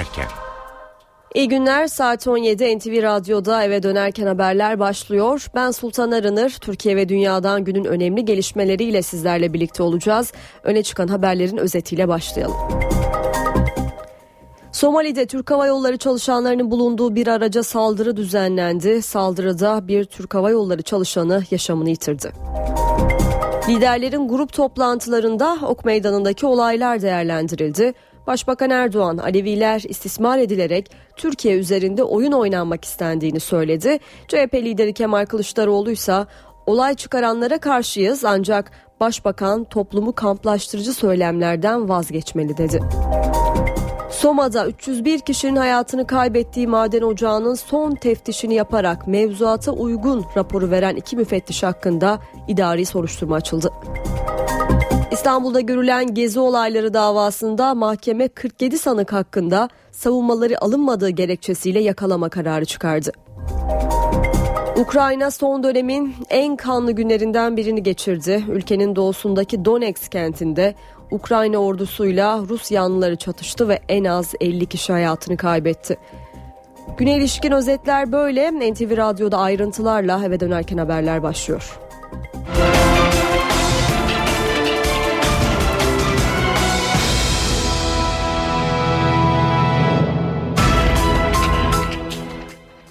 dönerken. İyi günler saat 17 NTV Radyo'da eve dönerken haberler başlıyor. Ben Sultan Arınır. Türkiye ve dünyadan günün önemli gelişmeleriyle sizlerle birlikte olacağız. Öne çıkan haberlerin özetiyle başlayalım. Somali'de Türk Hava Yolları çalışanlarının bulunduğu bir araca saldırı düzenlendi. Saldırıda bir Türk Hava Yolları çalışanı yaşamını yitirdi. Liderlerin grup toplantılarında Ok Meydanı'ndaki olaylar değerlendirildi. Başbakan Erdoğan Aleviler istismar edilerek Türkiye üzerinde oyun oynanmak istendiğini söyledi. CHP lideri Kemal Kılıçdaroğlu ise olay çıkaranlara karşıyız ancak Başbakan toplumu kamplaştırıcı söylemlerden vazgeçmeli dedi. Soma'da 301 kişinin hayatını kaybettiği maden ocağının son teftişini yaparak mevzuata uygun raporu veren iki müfettiş hakkında idari soruşturma açıldı. İstanbul'da görülen gezi olayları davasında mahkeme 47 sanık hakkında savunmaları alınmadığı gerekçesiyle yakalama kararı çıkardı. Ukrayna son dönemin en kanlı günlerinden birini geçirdi. Ülkenin doğusundaki Donetsk kentinde Ukrayna ordusuyla Rus yanlıları çatıştı ve en az 50 kişi hayatını kaybetti. Güne ilişkin özetler böyle. NTV Radyo'da ayrıntılarla eve dönerken haberler başlıyor.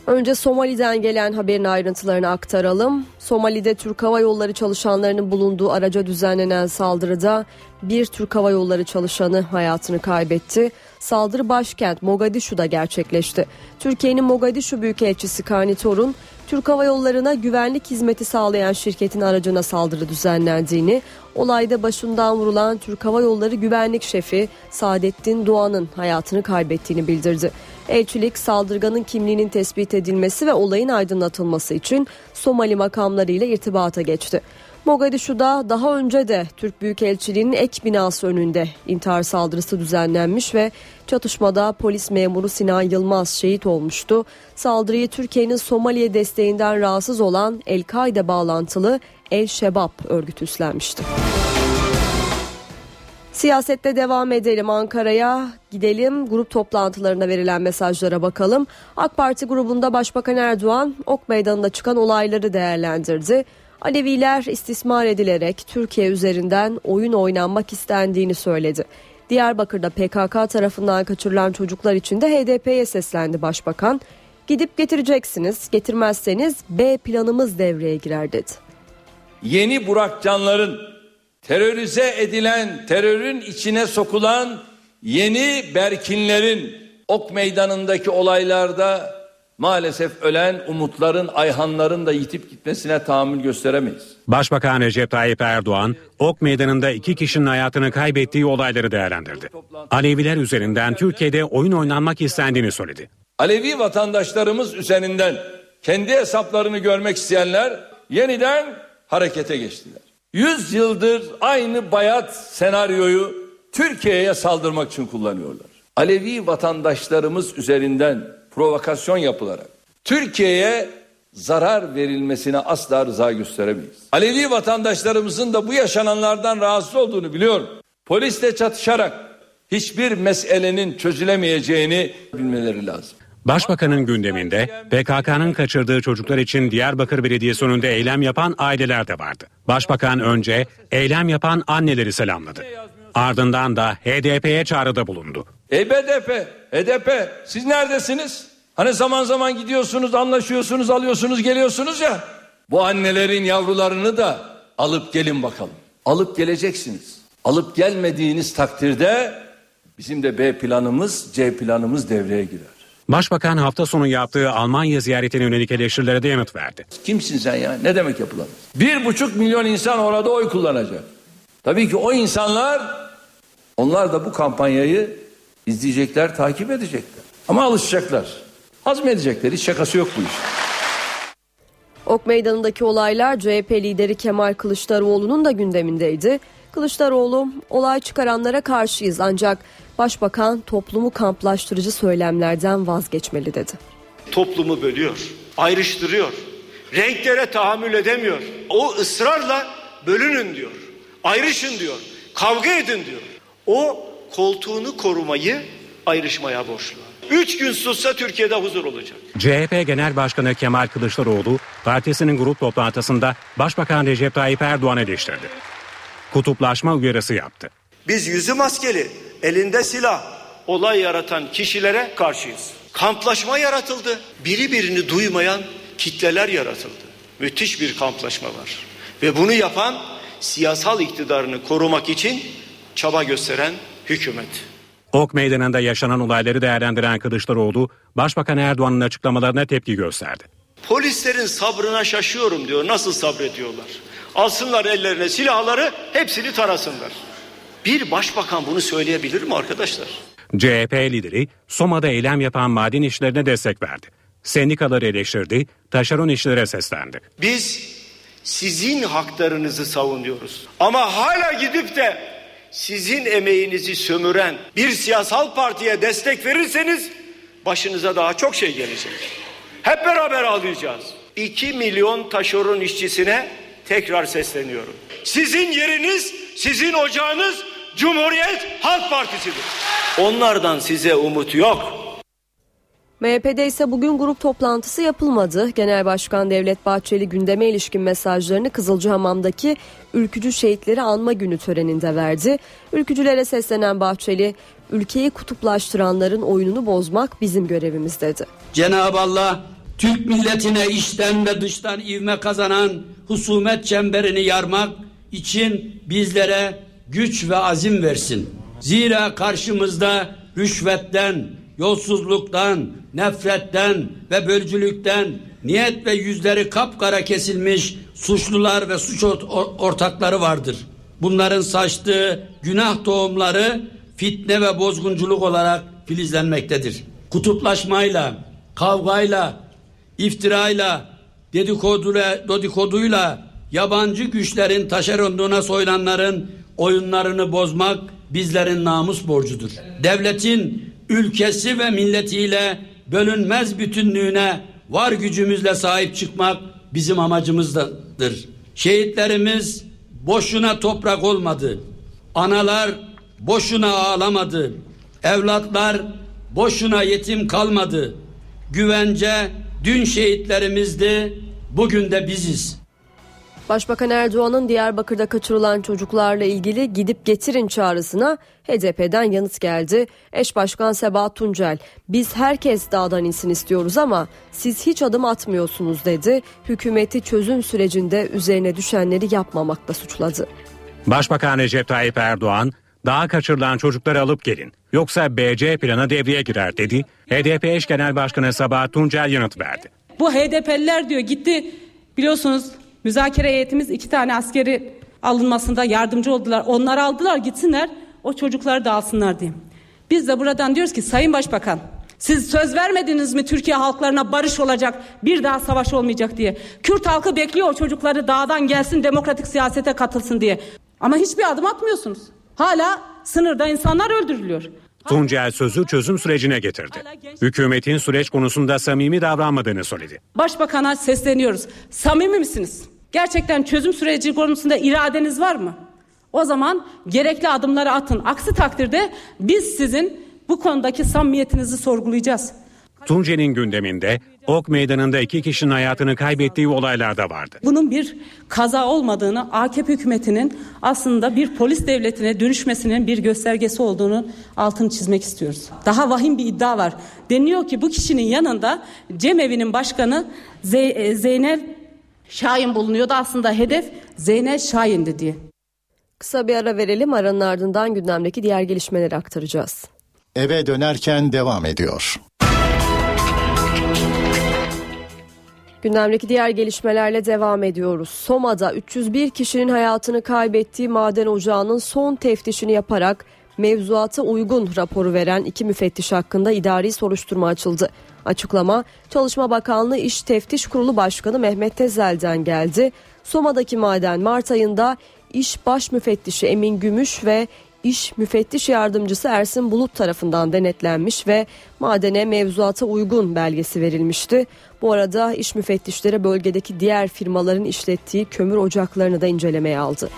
Önce Somali'den gelen haberin ayrıntılarını aktaralım. Somali'de Türk Hava Yolları çalışanlarının bulunduğu araca düzenlenen saldırıda bir Türk Hava Yolları çalışanı hayatını kaybetti. Saldırı başkent Mogadishu'da gerçekleşti. Türkiye'nin Mogadishu Büyükelçisi Kani Torun, Türk Hava Yolları'na güvenlik hizmeti sağlayan şirketin aracına saldırı düzenlendiğini, olayda başından vurulan Türk Hava Yolları Güvenlik Şefi Saadettin Doğan'ın hayatını kaybettiğini bildirdi. Elçilik saldırganın kimliğinin tespit edilmesi ve olayın aydınlatılması için Somali makamlarıyla irtibata geçti. Mogadishu'da daha önce de Türk Büyükelçiliği'nin ek binası önünde intihar saldırısı düzenlenmiş ve çatışmada polis memuru Sinan Yılmaz şehit olmuştu. Saldırıyı Türkiye'nin Somali'ye desteğinden rahatsız olan El-Kaide bağlantılı El Şebab örgütü üstlenmişti. Siyasette devam edelim Ankara'ya gidelim grup toplantılarına verilen mesajlara bakalım. AK Parti grubunda Başbakan Erdoğan Ok Meydanı'nda çıkan olayları değerlendirdi. Aleviler istismar edilerek Türkiye üzerinden oyun oynanmak istendiğini söyledi. Diyarbakır'da PKK tarafından kaçırılan çocuklar için de HDP'ye seslendi Başbakan. Gidip getireceksiniz, getirmezseniz B planımız devreye girer dedi. Yeni Burak Canların terörize edilen, terörün içine sokulan yeni Berkinlerin ok meydanındaki olaylarda maalesef ölen umutların, ayhanların da yitip gitmesine tahammül gösteremeyiz. Başbakan Recep Tayyip Erdoğan, Ok Meydanı'nda iki kişinin hayatını kaybettiği olayları değerlendirdi. Aleviler üzerinden Türkiye'de oyun oynanmak istendiğini söyledi. Alevi vatandaşlarımız üzerinden kendi hesaplarını görmek isteyenler yeniden harekete geçtiler. Yüz yıldır aynı bayat senaryoyu Türkiye'ye saldırmak için kullanıyorlar. Alevi vatandaşlarımız üzerinden provokasyon yapılarak Türkiye'ye zarar verilmesine asla rıza gösteremeyiz. Alevi vatandaşlarımızın da bu yaşananlardan rahatsız olduğunu biliyorum. Polisle çatışarak hiçbir meselenin çözülemeyeceğini bilmeleri lazım. Başbakanın gündeminde PKK'nın kaçırdığı çocuklar için Diyarbakır Belediyesi önünde eylem yapan aileler de vardı. Başbakan önce eylem yapan anneleri selamladı. Ardından da HDP'ye çağrıda bulundu. Ey BDP, HDP siz neredesiniz? Hani zaman zaman gidiyorsunuz, anlaşıyorsunuz, alıyorsunuz, geliyorsunuz ya. Bu annelerin yavrularını da alıp gelin bakalım. Alıp geleceksiniz. Alıp gelmediğiniz takdirde bizim de B planımız, C planımız devreye girer. Başbakan hafta sonu yaptığı Almanya ziyaretine yönelik eleştirilere de yanıt verdi. Kimsin sen ya? Ne demek yapılamaz? Bir buçuk milyon insan orada oy kullanacak. Tabii ki o insanlar onlar da bu kampanyayı izleyecekler, takip edecekler. Ama alışacaklar. Hazmedecekler. Hiç şakası yok bu iş. Ok Meydanı'ndaki olaylar CHP lideri Kemal Kılıçdaroğlu'nun da gündemindeydi. Kılıçdaroğlu olay çıkaranlara karşıyız ancak başbakan toplumu kamplaştırıcı söylemlerden vazgeçmeli dedi. Toplumu bölüyor, ayrıştırıyor, renklere tahammül edemiyor. O ısrarla bölünün diyor, ayrışın diyor, kavga edin diyor. O koltuğunu korumayı ayrışmaya borçlu. Üç gün sussa Türkiye'de huzur olacak. CHP Genel Başkanı Kemal Kılıçdaroğlu partisinin grup toplantısında Başbakan Recep Tayyip Erdoğan eleştirdi. Kutuplaşma uyarısı yaptı. Biz yüzü maskeli, elinde silah, olay yaratan kişilere karşıyız. Kamplaşma yaratıldı. Biri birini duymayan kitleler yaratıldı. Müthiş bir kamplaşma var. Ve bunu yapan siyasal iktidarını korumak için çaba gösteren hükümet. Ok Meydanı'nda yaşanan olayları değerlendiren Kılıçdaroğlu, Başbakan Erdoğan'ın açıklamalarına tepki gösterdi. Polislerin sabrına şaşıyorum diyor. Nasıl sabrediyorlar? Alsınlar ellerine silahları, hepsini tarasınlar. Bir başbakan bunu söyleyebilir mi arkadaşlar? CHP lideri Soma'da eylem yapan maden işlerine destek verdi. Sendikaları eleştirdi, taşeron işlere seslendi. Biz sizin haklarınızı savunuyoruz. Ama hala gidip de sizin emeğinizi sömüren bir siyasal partiye destek verirseniz başınıza daha çok şey gelecek. Hep beraber ağlayacağız. 2 milyon taşeron işçisine tekrar sesleniyorum. Sizin yeriniz, sizin ocağınız Cumhuriyet Halk Partisi'dir. Onlardan size umut yok. MHP'de ise bugün grup toplantısı yapılmadı. Genel Başkan Devlet Bahçeli gündeme ilişkin mesajlarını Kızılcahamam'daki ülkücü şehitleri anma günü töreninde verdi. Ülkücülere seslenen Bahçeli, ülkeyi kutuplaştıranların oyununu bozmak bizim görevimiz dedi. Cenab-ı Allah Türk milletine içten ve dıştan ivme kazanan husumet çemberini yarmak için bizlere güç ve azim versin. Zira karşımızda rüşvetten, yolsuzluktan, nefretten ve bölücülükten niyet ve yüzleri kapkara kesilmiş suçlular ve suç ortakları vardır. Bunların saçtığı günah tohumları fitne ve bozgunculuk olarak filizlenmektedir. Kutuplaşmayla, kavgayla, iftirayla, dedikoduyla, dedikoduyla yabancı güçlerin taşeronluğuna soyulanların oyunlarını bozmak bizlerin namus borcudur. Devletin ülkesi ve milletiyle bölünmez bütünlüğüne var gücümüzle sahip çıkmak bizim amacımızdır. Şehitlerimiz boşuna toprak olmadı. Analar boşuna ağlamadı. Evlatlar boşuna yetim kalmadı. Güvence dün şehitlerimizdi, bugün de biziz. Başbakan Erdoğan'ın Diyarbakır'da kaçırılan çocuklarla ilgili gidip getirin çağrısına HDP'den yanıt geldi. Eş Başkan Sebahat Tuncel, biz herkes dağdan insin istiyoruz ama siz hiç adım atmıyorsunuz dedi. Hükümeti çözüm sürecinde üzerine düşenleri yapmamakla suçladı. Başbakan Recep Tayyip Erdoğan, daha kaçırılan çocukları alıp gelin. Yoksa BC planı devreye girer dedi. HDP eş genel başkanı Sabahat Tuncel yanıt verdi. Bu HDP'liler diyor gitti biliyorsunuz müzakere heyetimiz iki tane askeri alınmasında yardımcı oldular. Onları aldılar gitsinler o çocukları da alsınlar diye. Biz de buradan diyoruz ki Sayın Başbakan siz söz vermediniz mi Türkiye halklarına barış olacak, bir daha savaş olmayacak diye. Kürt halkı bekliyor o çocukları dağdan gelsin demokratik siyasete katılsın diye. Ama hiçbir adım atmıyorsunuz. Hala sınırda insanlar öldürülüyor. Tuncel sözü çözüm sürecine getirdi. Hükümetin süreç konusunda samimi davranmadığını söyledi. Başbakan'a sesleniyoruz. Samimi misiniz? Gerçekten çözüm süreci konusunda iradeniz var mı? O zaman gerekli adımları atın. Aksi takdirde biz sizin bu konudaki samimiyetinizi sorgulayacağız. Tunce'nin gündeminde Ok Meydanı'nda iki kişinin hayatını kaybettiği olaylar da vardı. Bunun bir kaza olmadığını AKP hükümetinin aslında bir polis devletine dönüşmesinin bir göstergesi olduğunu altını çizmek istiyoruz. Daha vahim bir iddia var. Deniyor ki bu kişinin yanında Cemevi'nin başkanı e, Zeynel Şahin bulunuyordu. Aslında hedef Zeynel Şahin'di diye. Kısa bir ara verelim. Aranın ardından gündemdeki diğer gelişmeleri aktaracağız. Eve dönerken devam ediyor. Gündemdeki diğer gelişmelerle devam ediyoruz. Soma'da 301 kişinin hayatını kaybettiği maden ocağının son teftişini yaparak mevzuata uygun raporu veren iki müfettiş hakkında idari soruşturma açıldı. Açıklama Çalışma Bakanlığı İş Teftiş Kurulu Başkanı Mehmet Tezel'den geldi. Soma'daki maden Mart ayında İş Baş Müfettişi Emin Gümüş ve İş Müfettiş Yardımcısı Ersin Bulut tarafından denetlenmiş ve madene mevzuata uygun belgesi verilmişti. Bu arada iş müfettişleri bölgedeki diğer firmaların işlettiği kömür ocaklarını da incelemeye aldı.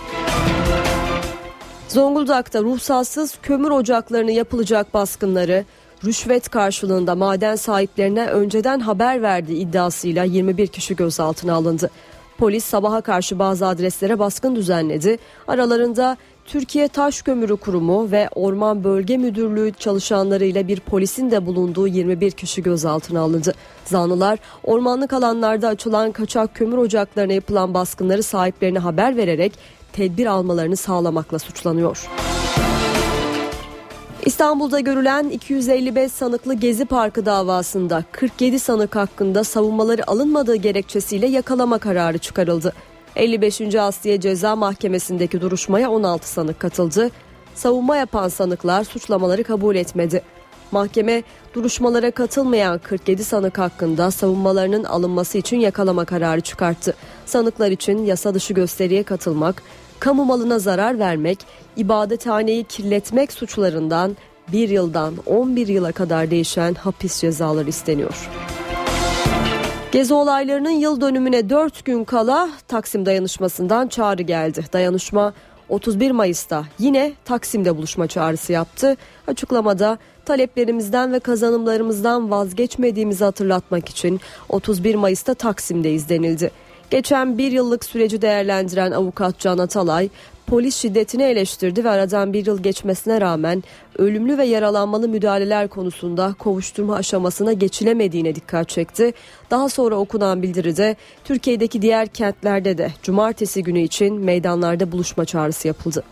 Zonguldak'ta ruhsatsız kömür ocaklarını yapılacak baskınları, rüşvet karşılığında maden sahiplerine önceden haber verdiği iddiasıyla 21 kişi gözaltına alındı. Polis sabaha karşı bazı adreslere baskın düzenledi. Aralarında Türkiye Taş Kömürü Kurumu ve Orman Bölge Müdürlüğü çalışanlarıyla bir polisin de bulunduğu 21 kişi gözaltına alındı. Zanlılar ormanlık alanlarda açılan kaçak kömür ocaklarına yapılan baskınları sahiplerine haber vererek tedbir almalarını sağlamakla suçlanıyor. İstanbul'da görülen 255 sanıklı Gezi Parkı davasında 47 sanık hakkında savunmaları alınmadığı gerekçesiyle yakalama kararı çıkarıldı. 55. Asliye Ceza Mahkemesi'ndeki duruşmaya 16 sanık katıldı. Savunma yapan sanıklar suçlamaları kabul etmedi. Mahkeme duruşmalara katılmayan 47 sanık hakkında savunmalarının alınması için yakalama kararı çıkarttı. Sanıklar için yasa dışı gösteriye katılmak, kamu malına zarar vermek, ibadethaneyi kirletmek suçlarından bir yıldan 11 yıla kadar değişen hapis cezaları isteniyor. Gezi olaylarının yıl dönümüne 4 gün kala Taksim dayanışmasından çağrı geldi. Dayanışma 31 Mayıs'ta yine Taksim'de buluşma çağrısı yaptı. Açıklamada taleplerimizden ve kazanımlarımızdan vazgeçmediğimizi hatırlatmak için 31 Mayıs'ta Taksim'deyiz denildi. Geçen bir yıllık süreci değerlendiren avukat Can Atalay, polis şiddetini eleştirdi ve aradan bir yıl geçmesine rağmen ölümlü ve yaralanmalı müdahaleler konusunda kovuşturma aşamasına geçilemediğine dikkat çekti. Daha sonra okunan bildiride Türkiye'deki diğer kentlerde de cumartesi günü için meydanlarda buluşma çağrısı yapıldı.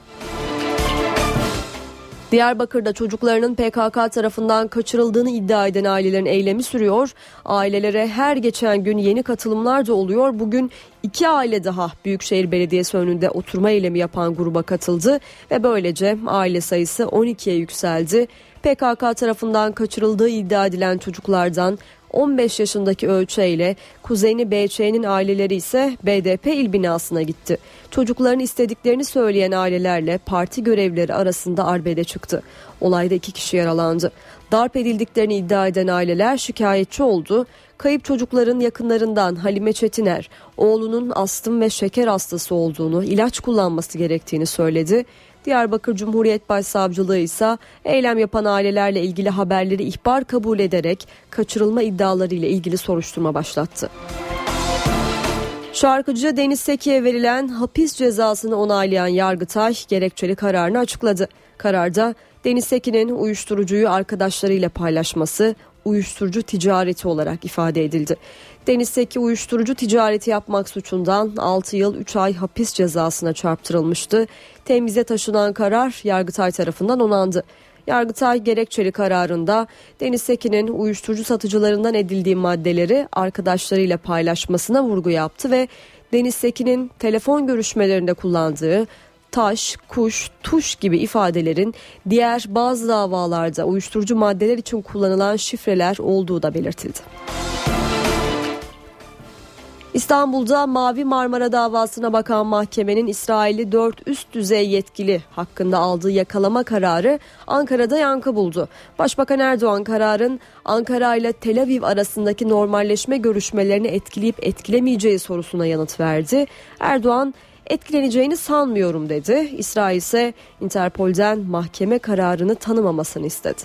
Diyarbakır'da çocuklarının PKK tarafından kaçırıldığını iddia eden ailelerin eylemi sürüyor. Ailelere her geçen gün yeni katılımlar da oluyor. Bugün iki aile daha Büyükşehir Belediyesi önünde oturma eylemi yapan gruba katıldı ve böylece aile sayısı 12'ye yükseldi. PKK tarafından kaçırıldığı iddia edilen çocuklardan 15 yaşındaki Ölçe ile kuzeni BÇ'nin aileleri ise BDP il binasına gitti. Çocukların istediklerini söyleyen ailelerle parti görevlileri arasında arbede çıktı. Olayda iki kişi yaralandı. Darp edildiklerini iddia eden aileler şikayetçi oldu. Kayıp çocukların yakınlarından Halime Çetiner, oğlunun astım ve şeker hastası olduğunu, ilaç kullanması gerektiğini söyledi. Diyarbakır Cumhuriyet Başsavcılığı ise eylem yapan ailelerle ilgili haberleri ihbar kabul ederek kaçırılma iddiaları ile ilgili soruşturma başlattı. Şarkıcı Deniz Seki'ye verilen hapis cezasını onaylayan Yargıtay gerekçeli kararını açıkladı. Kararda Deniz Seki'nin uyuşturucuyu arkadaşlarıyla paylaşması uyuşturucu ticareti olarak ifade edildi. Deniz Seki uyuşturucu ticareti yapmak suçundan 6 yıl 3 ay hapis cezasına çarptırılmıştı. Temize taşınan karar Yargıtay tarafından onandı. Yargıtay gerekçeli kararında Deniz Seki'nin uyuşturucu satıcılarından edildiği maddeleri arkadaşlarıyla paylaşmasına vurgu yaptı ve Deniz Seki'nin telefon görüşmelerinde kullandığı taş, kuş, tuş gibi ifadelerin diğer bazı davalarda uyuşturucu maddeler için kullanılan şifreler olduğu da belirtildi. İstanbul'da Mavi Marmara davasına bakan mahkemenin İsrail'i 4 üst düzey yetkili hakkında aldığı yakalama kararı Ankara'da yankı buldu. Başbakan Erdoğan kararın Ankara ile Tel Aviv arasındaki normalleşme görüşmelerini etkileyip etkilemeyeceği sorusuna yanıt verdi. Erdoğan etkileneceğini sanmıyorum dedi. İsrail ise Interpol'den mahkeme kararını tanımamasını istedi.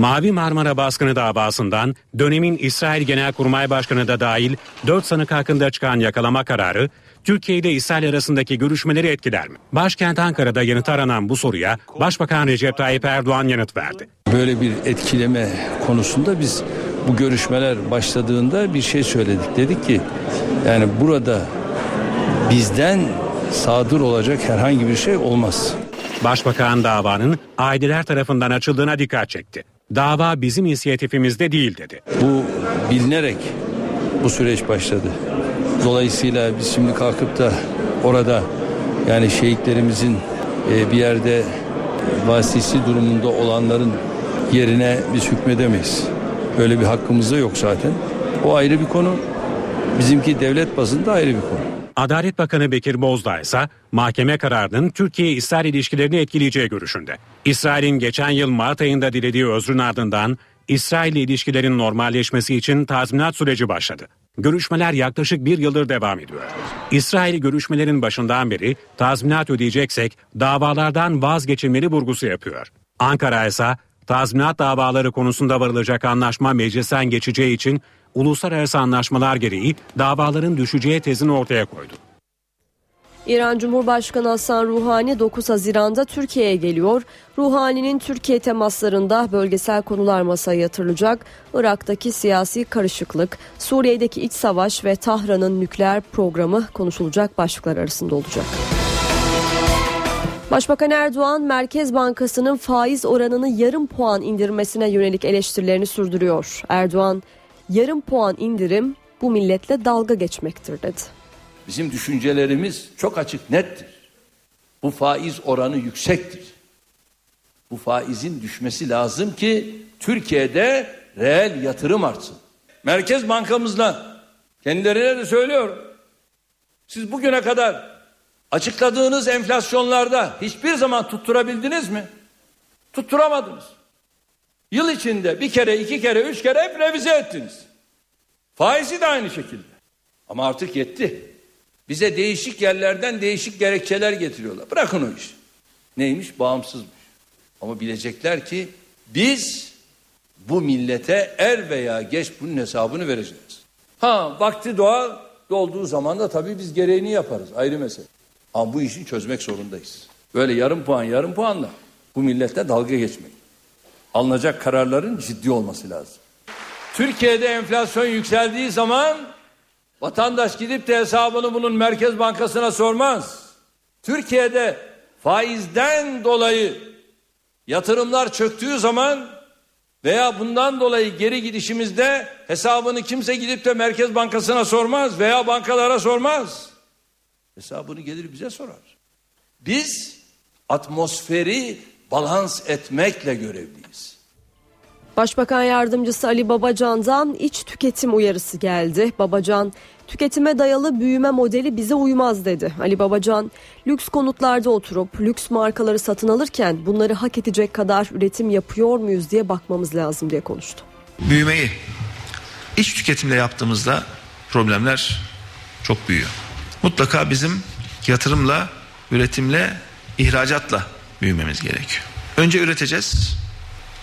Mavi Marmara baskını davasından dönemin İsrail Genelkurmay Başkanı da dahil 4 sanık hakkında çıkan yakalama kararı Türkiye ile İsrail arasındaki görüşmeleri etkiler mi? Başkent Ankara'da yanıt aranan bu soruya Başbakan Recep Tayyip Erdoğan yanıt verdi. Böyle bir etkileme konusunda biz bu görüşmeler başladığında bir şey söyledik. Dedik ki yani burada bizden sadır olacak herhangi bir şey olmaz. Başbakan davanın aileler tarafından açıldığına dikkat çekti. Dava bizim inisiyatifimizde değil dedi. Bu bilinerek bu süreç başladı. Dolayısıyla biz şimdi kalkıp da orada yani şehitlerimizin e, bir yerde vasisi durumunda olanların yerine biz hükmedemeyiz. Böyle bir hakkımız da yok zaten. O ayrı bir konu. Bizimki devlet bazında ayrı bir konu. Adalet Bakanı Bekir Bozdağ ise mahkeme kararının Türkiye-İsrail ilişkilerini etkileyeceği görüşünde. İsrail'in geçen yıl Mart ayında dilediği özrün ardından İsrail ile ilişkilerin normalleşmesi için tazminat süreci başladı. Görüşmeler yaklaşık bir yıldır devam ediyor. İsrail görüşmelerin başından beri tazminat ödeyeceksek davalardan vazgeçilmeli vurgusu yapıyor. Ankara ise tazminat davaları konusunda varılacak anlaşma meclisten geçeceği için uluslararası anlaşmalar gereği davaların düşeceği tezini ortaya koydu. İran Cumhurbaşkanı Hasan Ruhani 9 Haziran'da Türkiye'ye geliyor. Ruhani'nin Türkiye temaslarında bölgesel konular masaya yatırılacak. Irak'taki siyasi karışıklık, Suriye'deki iç savaş ve Tahran'ın nükleer programı konuşulacak başlıklar arasında olacak. Başbakan Erdoğan, Merkez Bankası'nın faiz oranını yarım puan indirmesine yönelik eleştirilerini sürdürüyor. Erdoğan, yarım puan indirim bu milletle dalga geçmektir dedi. Bizim düşüncelerimiz çok açık, nettir. Bu faiz oranı yüksektir. Bu faizin düşmesi lazım ki Türkiye'de reel yatırım artsın. Merkez Bankamızla kendilerine de söylüyorum. Siz bugüne kadar açıkladığınız enflasyonlarda hiçbir zaman tutturabildiniz mi? Tutturamadınız. Yıl içinde bir kere, iki kere, üç kere hep revize ettiniz. Faizi de aynı şekilde. Ama artık yetti. Bize değişik yerlerden değişik gerekçeler getiriyorlar. Bırakın o iş. Neymiş? Bağımsızmış. Ama bilecekler ki biz bu millete er veya geç bunun hesabını vereceğiz. Ha vakti doğal dolduğu zaman da tabii biz gereğini yaparız. Ayrı mesele. Ama bu işi çözmek zorundayız. Böyle yarım puan yarım puanla bu millete dalga geçmek. Alınacak kararların ciddi olması lazım. Türkiye'de enflasyon yükseldiği zaman Vatandaş gidip de hesabını bunun Merkez Bankası'na sormaz. Türkiye'de faizden dolayı yatırımlar çöktüğü zaman veya bundan dolayı geri gidişimizde hesabını kimse gidip de Merkez Bankası'na sormaz veya bankalara sormaz. Hesabını gelir bize sorar. Biz atmosferi balans etmekle görevliyiz. Başbakan Yardımcısı Ali Babacan'dan iç tüketim uyarısı geldi. Babacan, tüketime dayalı büyüme modeli bize uymaz dedi. Ali Babacan, lüks konutlarda oturup lüks markaları satın alırken bunları hak edecek kadar üretim yapıyor muyuz diye bakmamız lazım diye konuştu. Büyümeyi iç tüketimle yaptığımızda problemler çok büyüyor. Mutlaka bizim yatırımla, üretimle, ihracatla büyümemiz gerekiyor. Önce üreteceğiz,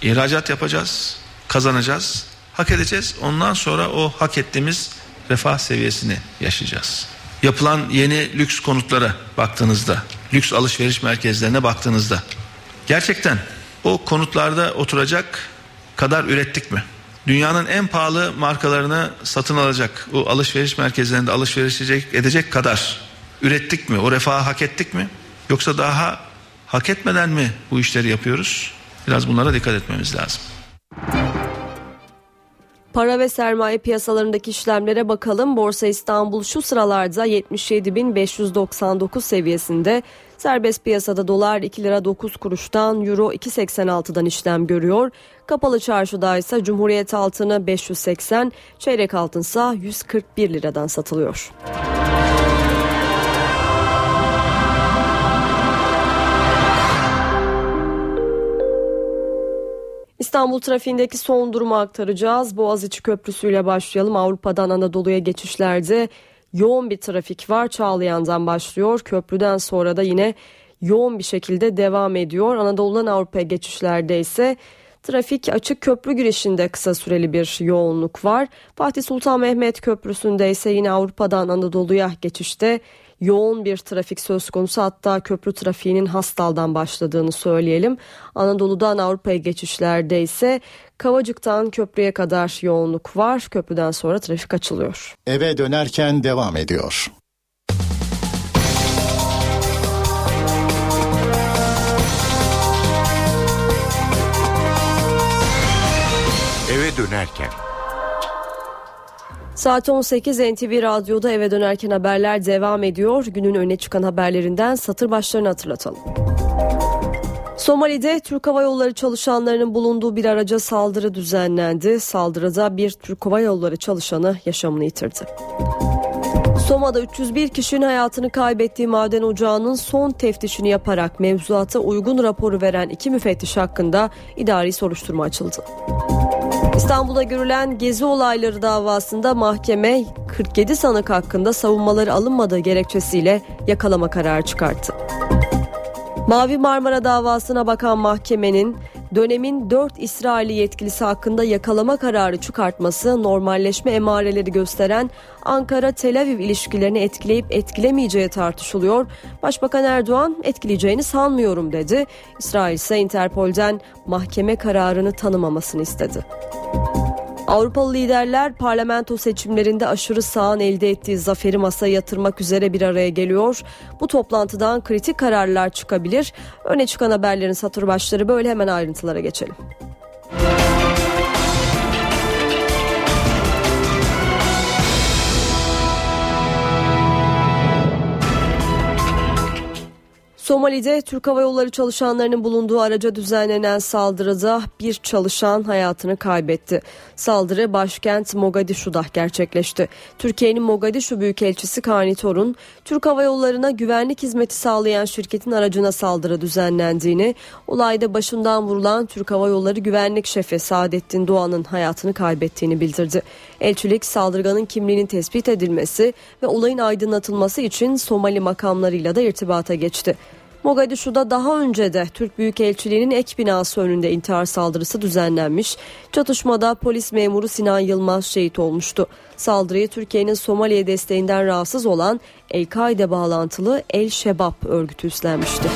ihracat yapacağız, kazanacağız, hak edeceğiz. Ondan sonra o hak ettiğimiz refah seviyesini yaşayacağız. Yapılan yeni lüks konutlara baktığınızda, lüks alışveriş merkezlerine baktığınızda gerçekten o konutlarda oturacak kadar ürettik mi? Dünyanın en pahalı markalarını satın alacak, o alışveriş merkezlerinde alışveriş edecek, kadar ürettik mi? O refahı hak ettik mi? Yoksa daha hak etmeden mi bu işleri yapıyoruz? Biraz bunlara dikkat etmemiz lazım. Para ve sermaye piyasalarındaki işlemlere bakalım. Borsa İstanbul şu sıralarda 77.599 seviyesinde. Serbest piyasada dolar 2 lira 9 kuruştan, euro 2.86'dan işlem görüyor. Kapalı çarşıda ise Cumhuriyet altını 580, çeyrek altınsa 141 liradan satılıyor. İstanbul trafiğindeki son durumu aktaracağız. Boğaziçi Köprüsü ile başlayalım. Avrupa'dan Anadolu'ya geçişlerde yoğun bir trafik var. Çağlayan'dan başlıyor. Köprüden sonra da yine yoğun bir şekilde devam ediyor. Anadolu'dan Avrupa'ya geçişlerde ise trafik açık köprü girişinde kısa süreli bir yoğunluk var. Fatih Sultan Mehmet Köprüsü'nde ise yine Avrupa'dan Anadolu'ya geçişte yoğun bir trafik söz konusu hatta köprü trafiğinin Hastal'dan başladığını söyleyelim. Anadolu'dan Avrupa'ya geçişlerde ise Kavacık'tan köprüye kadar yoğunluk var. Köprüden sonra trafik açılıyor. Eve dönerken devam ediyor. Eve dönerken Saat 18 NTV Radyo'da eve dönerken haberler devam ediyor. Günün öne çıkan haberlerinden satır başlarını hatırlatalım. Somali'de Türk Hava Yolları çalışanlarının bulunduğu bir araca saldırı düzenlendi. Saldırıda bir Türk Hava Yolları çalışanı yaşamını yitirdi. Soma'da 301 kişinin hayatını kaybettiği maden ocağının son teftişini yaparak mevzuata uygun raporu veren iki müfettiş hakkında idari soruşturma açıldı. İstanbul'da görülen gezi olayları davasında mahkeme 47 sanık hakkında savunmaları alınmadığı gerekçesiyle yakalama kararı çıkarttı. Mavi Marmara davasına bakan mahkemenin dönemin 4 İsrailli yetkilisi hakkında yakalama kararı çıkartması normalleşme emareleri gösteren Ankara-Tel Aviv ilişkilerini etkileyip etkilemeyeceği tartışılıyor. Başbakan Erdoğan etkileyeceğini sanmıyorum dedi. İsrail ise Interpol'den mahkeme kararını tanımamasını istedi. Avrupalı liderler parlamento seçimlerinde aşırı sağın elde ettiği zaferi masaya yatırmak üzere bir araya geliyor. Bu toplantıdan kritik kararlar çıkabilir. Öne çıkan haberlerin satır başları böyle hemen ayrıntılara geçelim. Somali'de Türk Hava Yolları çalışanlarının bulunduğu araca düzenlenen saldırıda bir çalışan hayatını kaybetti. Saldırı başkent Mogadishu'da gerçekleşti. Türkiye'nin Mogadishu Büyükelçisi Kani Torun, Türk Hava Yolları'na güvenlik hizmeti sağlayan şirketin aracına saldırı düzenlendiğini, olayda başından vurulan Türk Hava Yolları Güvenlik Şefi Saadettin Doğan'ın hayatını kaybettiğini bildirdi. Elçilik saldırganın kimliğinin tespit edilmesi ve olayın aydınlatılması için Somali makamlarıyla da irtibata geçti. Mogadishu'da daha önce de Türk Büyükelçiliği'nin ek binası önünde intihar saldırısı düzenlenmiş. Çatışmada polis memuru Sinan Yılmaz şehit olmuştu. Saldırıyı Türkiye'nin Somali'ye desteğinden rahatsız olan El-Kaide bağlantılı El Şebab örgütü üstlenmişti.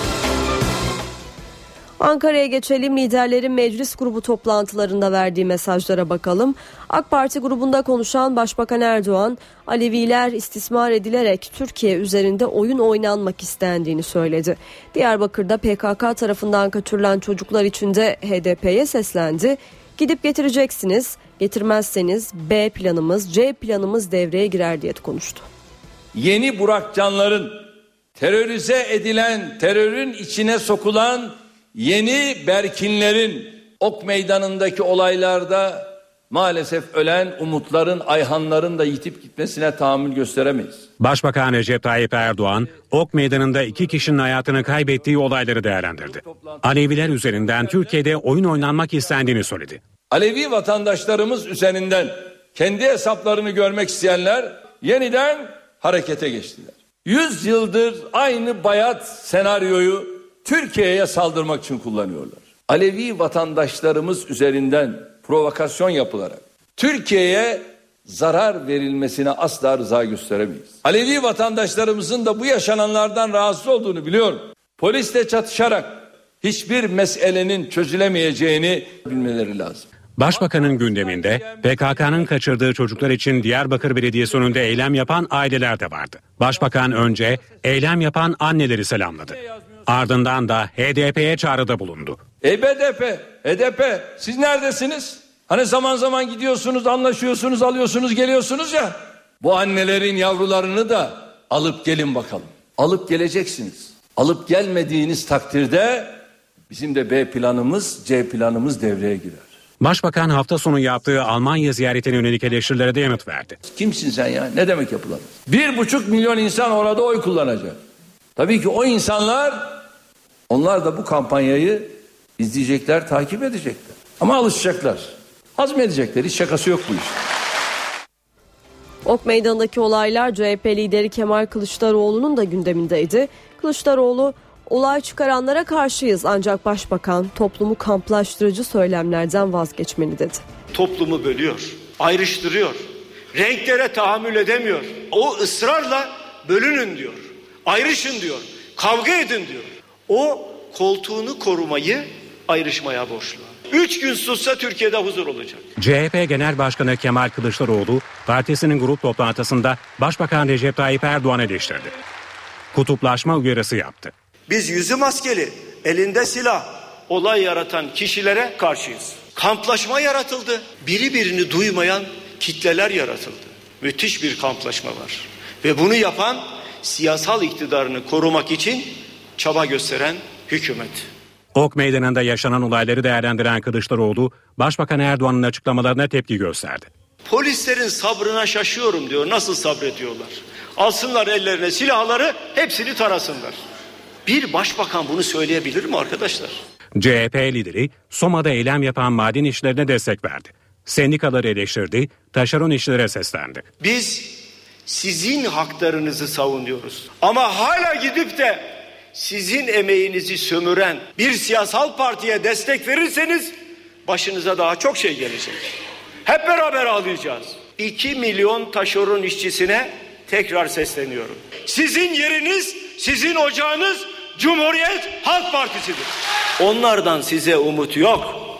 Ankara'ya geçelim. Liderlerin meclis grubu toplantılarında verdiği mesajlara bakalım. AK Parti grubunda konuşan Başbakan Erdoğan, Aleviler istismar edilerek Türkiye üzerinde oyun oynanmak istendiğini söyledi. Diyarbakır'da PKK tarafından kaçırılan çocuklar için de HDP'ye seslendi. Gidip getireceksiniz, getirmezseniz B planımız, C planımız devreye girer diye konuştu. Yeni Burak Canların terörize edilen, terörün içine sokulan yeni Berkinlerin ok meydanındaki olaylarda maalesef ölen umutların, ayhanların da yitip gitmesine tahammül gösteremeyiz. Başbakan Recep Tayyip Erdoğan, Ok Meydanı'nda iki kişinin hayatını kaybettiği olayları değerlendirdi. Aleviler üzerinden Türkiye'de oyun oynanmak istendiğini söyledi. Alevi vatandaşlarımız üzerinden kendi hesaplarını görmek isteyenler yeniden harekete geçtiler. Yüz yıldır aynı bayat senaryoyu Türkiye'ye saldırmak için kullanıyorlar. Alevi vatandaşlarımız üzerinden provokasyon yapılarak Türkiye'ye zarar verilmesine asla rıza gösteremeyiz. Alevi vatandaşlarımızın da bu yaşananlardan rahatsız olduğunu biliyorum. Polisle çatışarak hiçbir meselenin çözülemeyeceğini bilmeleri lazım. Başbakanın gündeminde PKK'nın kaçırdığı çocuklar için Diyarbakır Belediyesi önünde eylem yapan aileler de vardı. Başbakan önce eylem yapan anneleri selamladı. Ardından da HDP'ye çağrıda bulundu. Ey BDP, HDP siz neredesiniz? Hani zaman zaman gidiyorsunuz, anlaşıyorsunuz, alıyorsunuz, geliyorsunuz ya. Bu annelerin yavrularını da alıp gelin bakalım. Alıp geleceksiniz. Alıp gelmediğiniz takdirde bizim de B planımız, C planımız devreye girer. Başbakan hafta sonu yaptığı Almanya ziyaretine yönelik eleştirilere de yanıt verdi. Kimsin sen ya? Ne demek yapılamaz? Bir buçuk milyon insan orada oy kullanacak. Tabii ki o insanlar onlar da bu kampanyayı izleyecekler, takip edecekler. Ama alışacaklar. Hazmedecekler. Hiç şakası yok bu iş. Ok Meydanı'ndaki olaylar CHP lideri Kemal Kılıçdaroğlu'nun da gündemindeydi. Kılıçdaroğlu olay çıkaranlara karşıyız ancak başbakan toplumu kamplaştırıcı söylemlerden vazgeçmeli dedi. Toplumu bölüyor, ayrıştırıyor. Renklere tahammül edemiyor. O ısrarla bölünün diyor. Ayrışın diyor. Kavga edin diyor. O koltuğunu korumayı ayrışmaya borçlu. Üç gün sussa Türkiye'de huzur olacak. CHP Genel Başkanı Kemal Kılıçdaroğlu partisinin grup toplantısında Başbakan Recep Tayyip Erdoğan'ı eleştirdi. Kutuplaşma uyarısı yaptı. Biz yüzü maskeli, elinde silah, olay yaratan kişilere karşıyız. Kamplaşma yaratıldı. Biri birini duymayan kitleler yaratıldı. Müthiş bir kamplaşma var. Ve bunu yapan siyasal iktidarını korumak için çaba gösteren hükümet. Ok Meydanı'nda yaşanan olayları değerlendiren Kılıçdaroğlu, Başbakan Erdoğan'ın açıklamalarına tepki gösterdi. Polislerin sabrına şaşıyorum diyor. Nasıl sabrediyorlar? Alsınlar ellerine silahları, hepsini tarasınlar. Bir başbakan bunu söyleyebilir mi arkadaşlar? CHP lideri Soma'da eylem yapan maden işlerine destek verdi. Sendikaları eleştirdi, taşeron işçilere seslendi. Biz sizin haklarınızı savunuyoruz. Ama hala gidip de sizin emeğinizi sömüren bir siyasal partiye destek verirseniz başınıza daha çok şey gelecek. Hep beraber ağlayacağız. 2 milyon taşeron işçisine tekrar sesleniyorum. Sizin yeriniz, sizin ocağınız Cumhuriyet Halk Partisi'dir. Onlardan size umut yok.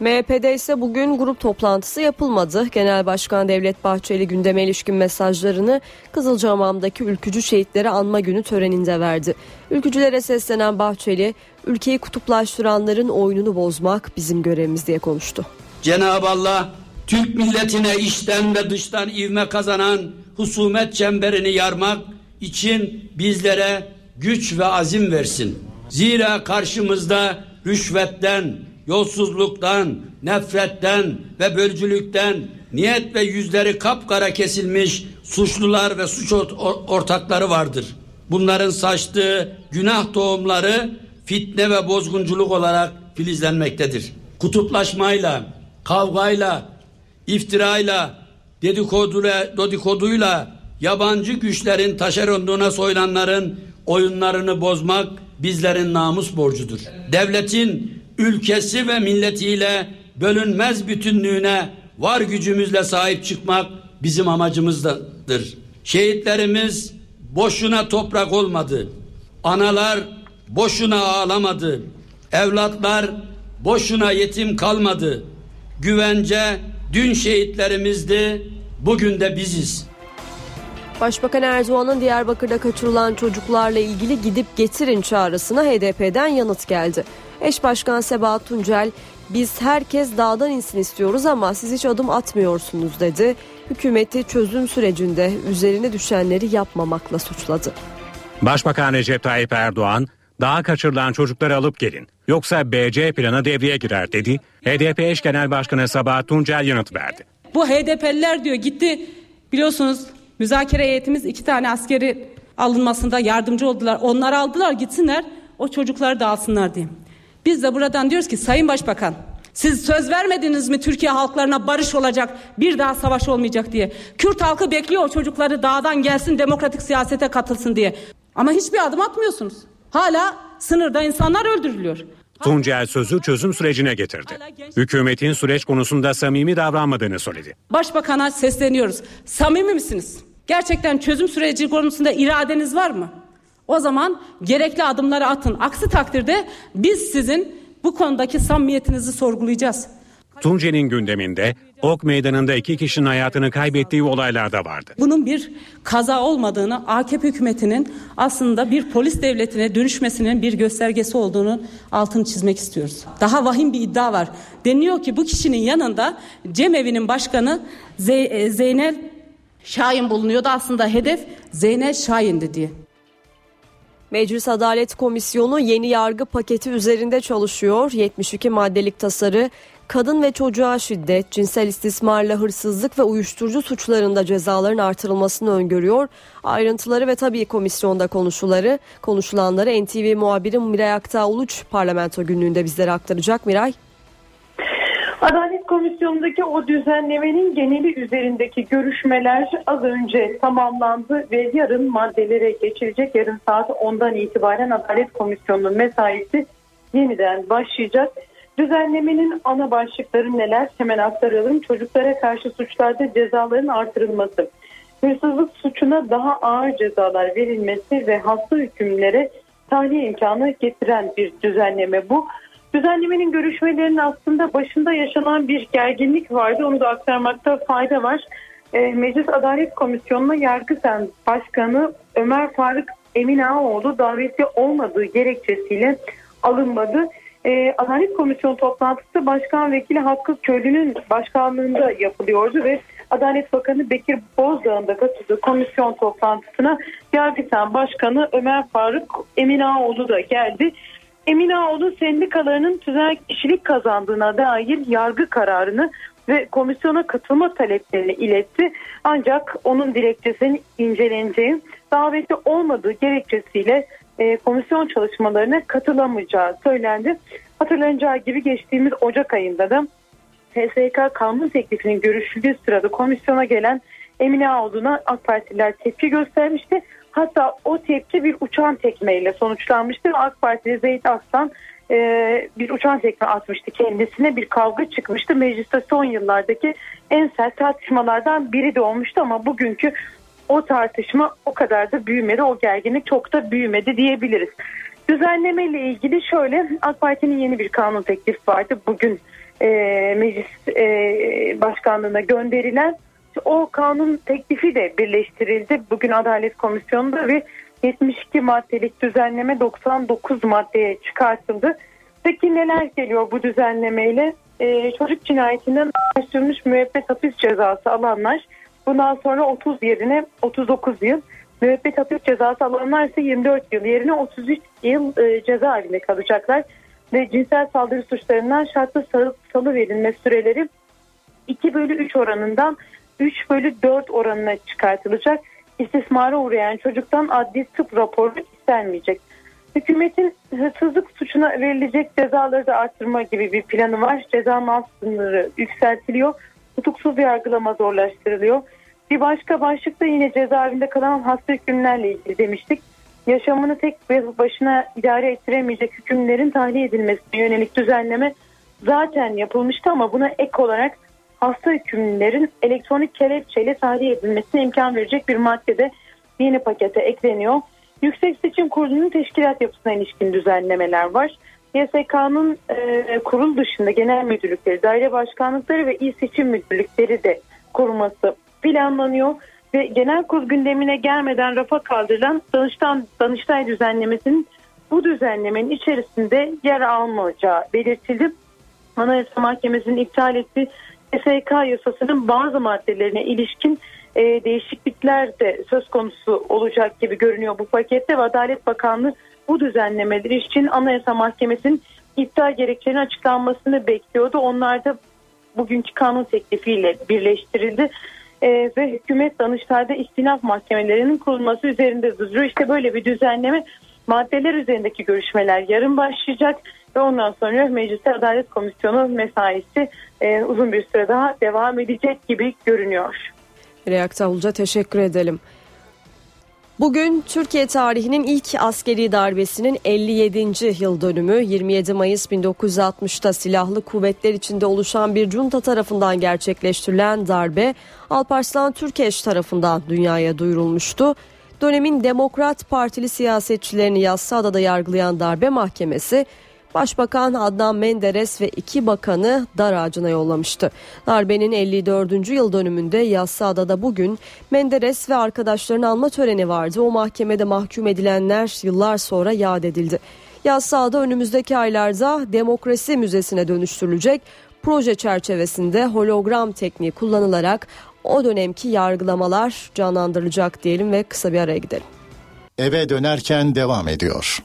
MHP'de ise bugün grup toplantısı yapılmadı. Genel Başkan Devlet Bahçeli gündeme ilişkin mesajlarını Kızılcahamam'daki ülkücü şehitleri anma günü töreninde verdi. Ülkücülere seslenen Bahçeli, ülkeyi kutuplaştıranların oyununu bozmak bizim görevimiz diye konuştu. Cenab-ı Allah Türk milletine içten ve dıştan ivme kazanan husumet çemberini yarmak için bizlere güç ve azim versin. Zira karşımızda rüşvetten, yolsuzluktan, nefretten ve bölücülükten niyet ve yüzleri kapkara kesilmiş suçlular ve suç ortakları vardır. Bunların saçtığı günah tohumları fitne ve bozgunculuk olarak filizlenmektedir. Kutuplaşmayla, kavgayla, iftirayla, dedikoduyla, dedikoduyla yabancı güçlerin taşeronluğuna soyulanların oyunlarını bozmak bizlerin namus borcudur. Devletin ülkesi ve milletiyle bölünmez bütünlüğüne var gücümüzle sahip çıkmak bizim amacımızdır. Şehitlerimiz boşuna toprak olmadı. Analar boşuna ağlamadı. Evlatlar boşuna yetim kalmadı. Güvence dün şehitlerimizdi, bugün de biziz. Başbakan Erdoğan'ın Diyarbakır'da kaçırılan çocuklarla ilgili gidip getirin çağrısına HDP'den yanıt geldi. Eş Başkan Sebahat Tuncel, biz herkes dağdan insin istiyoruz ama siz hiç adım atmıyorsunuz dedi. Hükümeti çözüm sürecinde üzerine düşenleri yapmamakla suçladı. Başbakan Recep Tayyip Erdoğan, daha kaçırılan çocukları alıp gelin. Yoksa BC planı devreye girer dedi. HDP eş genel başkanı Sabahat Tuncel yanıt verdi. Bu HDP'liler diyor gitti biliyorsunuz müzakere heyetimiz iki tane askeri alınmasında yardımcı oldular. Onlar aldılar gitsinler o çocukları da alsınlar diye. Biz de buradan diyoruz ki Sayın Başbakan siz söz vermediniz mi Türkiye halklarına barış olacak, bir daha savaş olmayacak diye. Kürt halkı bekliyor o çocukları dağdan gelsin demokratik siyasete katılsın diye. Ama hiçbir adım atmıyorsunuz. Hala sınırda insanlar öldürülüyor. Tuncel sözü çözüm sürecine getirdi. Hükümetin süreç konusunda samimi davranmadığını söyledi. Başbakan'a sesleniyoruz. Samimi misiniz? Gerçekten çözüm süreci konusunda iradeniz var mı? O zaman gerekli adımları atın. Aksi takdirde biz sizin bu konudaki samimiyetinizi sorgulayacağız. Tunce'nin gündeminde Ok Meydanı'nda iki kişinin hayatını kaybettiği olaylar da vardı. Bunun bir kaza olmadığını AKP hükümetinin aslında bir polis devletine dönüşmesinin bir göstergesi olduğunu altını çizmek istiyoruz. Daha vahim bir iddia var. Deniyor ki bu kişinin yanında Cemevi'nin başkanı e, Zeynel Şahin bulunuyordu. Aslında hedef Zeynel Şahin'di diye. Meclis Adalet Komisyonu yeni yargı paketi üzerinde çalışıyor. 72 maddelik tasarı kadın ve çocuğa şiddet, cinsel istismarla hırsızlık ve uyuşturucu suçlarında cezaların artırılmasını öngörüyor. Ayrıntıları ve tabii komisyonda konuşuları, konuşulanları NTV muhabiri Miray Aktağ Uluç parlamento günlüğünde bizlere aktaracak. Miray. Adalet Komisyonu'ndaki o düzenlemenin geneli üzerindeki görüşmeler az önce tamamlandı ve yarın maddelere geçilecek. Yarın saat 10'dan itibaren Adalet Komisyonu'nun mesaisi yeniden başlayacak. Düzenlemenin ana başlıkları neler? Hemen aktaralım. Çocuklara karşı suçlarda cezaların artırılması, hırsızlık suçuna daha ağır cezalar verilmesi ve hasta hükümlere tahliye imkanı getiren bir düzenleme bu. Düzenlemenin görüşmelerinin aslında başında yaşanan bir gerginlik vardı. Onu da aktarmakta fayda var. E, Meclis Adalet Komisyonu'na Yargısen Başkanı Ömer Faruk Emin Ağaoğlu davetli olmadığı gerekçesiyle alınmadı. E, Adalet Komisyonu toplantısı Başkan Vekili Hakkı Köylü'nün başkanlığında yapılıyordu ve Adalet Bakanı Bekir Bozdağ'ın da katıldığı komisyon toplantısına Yargısen Başkanı Ömer Faruk Emin Ağaoğlu da geldi. Emin Ağoğlu sendikalarının tüzel kişilik kazandığına dair yargı kararını ve komisyona katılma taleplerini iletti. Ancak onun dilekçesinin inceleneceği daveti olmadığı gerekçesiyle e, komisyon çalışmalarına katılamayacağı söylendi. Hatırlanacağı gibi geçtiğimiz Ocak ayında da TSK kanun teklifinin görüşüldüğü sırada komisyona gelen Emine Ağoğlu'na AK Partililer tepki göstermişti. Hatta o tepki bir uçan tekmeyle sonuçlanmıştı. AK Partili Zeyt Aslan e, bir uçan tekme atmıştı kendisine bir kavga çıkmıştı. Mecliste son yıllardaki en sert tartışmalardan biri de olmuştu ama bugünkü o tartışma o kadar da büyümedi. O gerginlik çok da büyümedi diyebiliriz. Düzenleme ile ilgili şöyle AK Parti'nin yeni bir kanun teklifi vardı. Bugün e, meclis e, başkanlığına gönderilen o kanun teklifi de birleştirildi. Bugün Adalet Komisyonu'nda ve 72 maddelik düzenleme 99 maddeye çıkartıldı. Peki neler geliyor bu düzenlemeyle? Ee, çocuk cinayetinden başlanmış müebbet hapis cezası alanlar bundan sonra 30 yerine 39 yıl müebbet hapis cezası alanlar ise 24 yıl yerine 33 yıl e, cezaevinde kalacaklar ve cinsel saldırı suçlarından şartlı salı verilme süreleri 2 bölü 3 oranından 3 bölü 4 oranına çıkartılacak. İstismara uğrayan çocuktan adli tıp raporu istenmeyecek. Hükümetin hırsızlık suçuna verilecek cezaları da arttırma gibi bir planı var. Ceza mal sınırı yükseltiliyor. Tutuksuz yargılama zorlaştırılıyor. Bir başka başlıkta yine cezaevinde kalan hasta hükümlerle ilgili demiştik. Yaşamını tek başına idare ettiremeyecek hükümlerin tahliye edilmesine yönelik düzenleme zaten yapılmıştı ama buna ek olarak hasta hükümlülerin elektronik kelepçeyle tahliye edilmesine imkan verecek bir maddede yeni pakete ekleniyor. Yüksek Seçim Kurulu'nun teşkilat yapısına ilişkin düzenlemeler var. YSK'nın e, kurul dışında genel müdürlükleri, daire başkanlıkları ve il seçim müdürlükleri de kurulması planlanıyor ve genel kurul gündemine gelmeden rafa kaldırılan Danıştan, Danıştay düzenlemesinin bu düzenlemenin içerisinde yer almayacağı belirtildi. Anayasa Mahkemesi'nin iptal ettiği SK yasasının bazı maddelerine ilişkin e, değişiklikler de söz konusu olacak gibi görünüyor bu pakette ve Adalet Bakanlığı bu düzenlemeler için Anayasa Mahkemesi'nin iptal gerekçelerinin açıklanmasını bekliyordu. Onlar da bugünkü kanun teklifiyle birleştirildi. Ee, ve hükümet Danıştay'da istinaf mahkemelerinin kurulması üzerinde duruyor. İşte böyle bir düzenleme maddeler üzerindeki görüşmeler yarın başlayacak ve ondan sonra Mecliste Adalet Komisyonu mesaisi e, uzun bir süre daha devam edecek gibi görünüyor. Reakta Hulca teşekkür edelim. Bugün Türkiye tarihinin ilk askeri darbesinin 57. yıl dönümü 27 Mayıs 1960'ta silahlı kuvvetler içinde oluşan bir junta tarafından gerçekleştirilen darbe Alparslan Türkeş tarafından dünyaya duyurulmuştu. Dönemin Demokrat Partili siyasetçilerini Yassıada'da yargılayan darbe mahkemesi Başbakan Adnan Menderes ve iki bakanı dar ağacına yollamıştı. Darbenin 54. yıl dönümünde Yassıada'da bugün Menderes ve arkadaşlarını alma töreni vardı. O mahkemede mahkum edilenler yıllar sonra yad edildi. Yassıada önümüzdeki aylarda demokrasi müzesine dönüştürülecek. Proje çerçevesinde hologram tekniği kullanılarak o dönemki yargılamalar canlandırılacak diyelim ve kısa bir araya gidelim. Eve dönerken devam ediyor.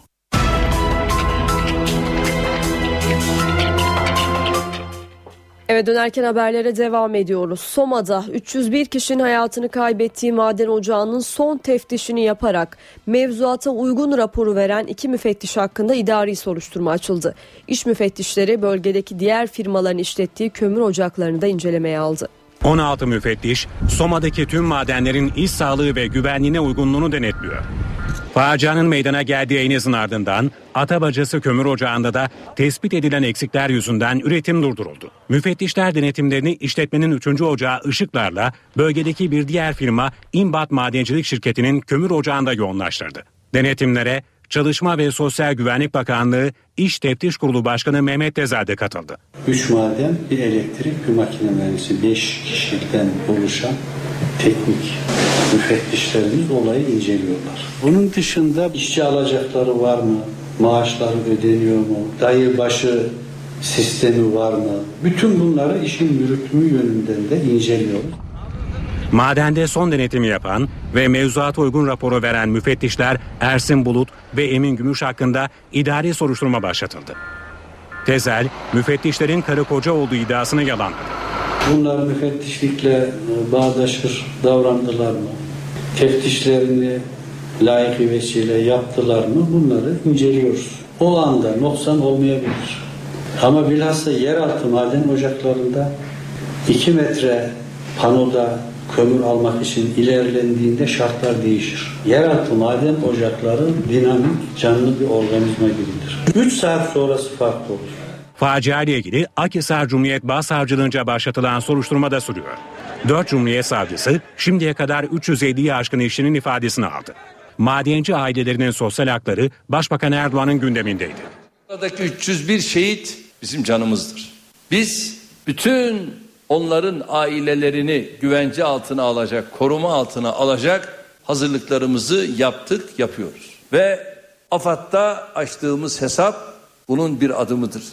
Eve dönerken haberlere devam ediyoruz. Soma'da 301 kişinin hayatını kaybettiği maden ocağının son teftişini yaparak mevzuata uygun raporu veren iki müfettiş hakkında idari soruşturma açıldı. İş müfettişleri bölgedeki diğer firmaların işlettiği kömür ocaklarını da incelemeye aldı. 16 müfettiş Soma'daki tüm madenlerin iş sağlığı ve güvenliğine uygunluğunu denetliyor. Facianın meydana geldiği Eynez'in ardından Atabacası kömür ocağında da tespit edilen eksikler yüzünden üretim durduruldu. Müfettişler denetimlerini işletmenin 3. ocağı ışıklarla bölgedeki bir diğer firma İmbat Madencilik Şirketi'nin kömür ocağında yoğunlaştırdı. Denetimlere Çalışma ve Sosyal Güvenlik Bakanlığı İş Teftiş Kurulu Başkanı Mehmet Tezade katıldı. 3 maden, bir elektrik, bir makine mühendisi, 5 kişiden oluşan teknik müfettişlerimiz olayı inceliyorlar. Bunun dışında işçi alacakları var mı? Maaşları ödeniyor mu? Dayı başı sistemi var mı? Bütün bunları işin yürütümü yönünden de inceliyoruz. Madende son denetimi yapan ve mevzuata uygun raporu veren müfettişler Ersin Bulut ve Emin Gümüş hakkında idari soruşturma başlatıldı. Tezel, müfettişlerin karı koca olduğu iddiasını yalanladı. Bunlar müfettişlikle e, bağdaşır davrandılar mı? Teftişlerini layık vesile yaptılar mı? Bunları inceliyoruz. O anda noksan olmayabilir. Ama bilhassa yeraltı maden ocaklarında 2 metre panoda kömür almak için ilerlendiğinde şartlar değişir. Yeraltı maden ocakları dinamik, canlı bir organizma gibidir. 3 saat sonrası farklı olur. Facia ile ilgili Akhisar Cumhuriyet Başsavcılığınca başlatılan soruşturma da sürüyor. 4 Cumhuriyet Savcısı şimdiye kadar 350'yi aşkın işçinin ifadesini aldı. Madenci ailelerinin sosyal hakları Başbakan Erdoğan'ın gündemindeydi. Buradaki 301 şehit bizim canımızdır. Biz bütün onların ailelerini güvence altına alacak, koruma altına alacak hazırlıklarımızı yaptık, yapıyoruz. Ve AFAD'da açtığımız hesap bunun bir adımıdır.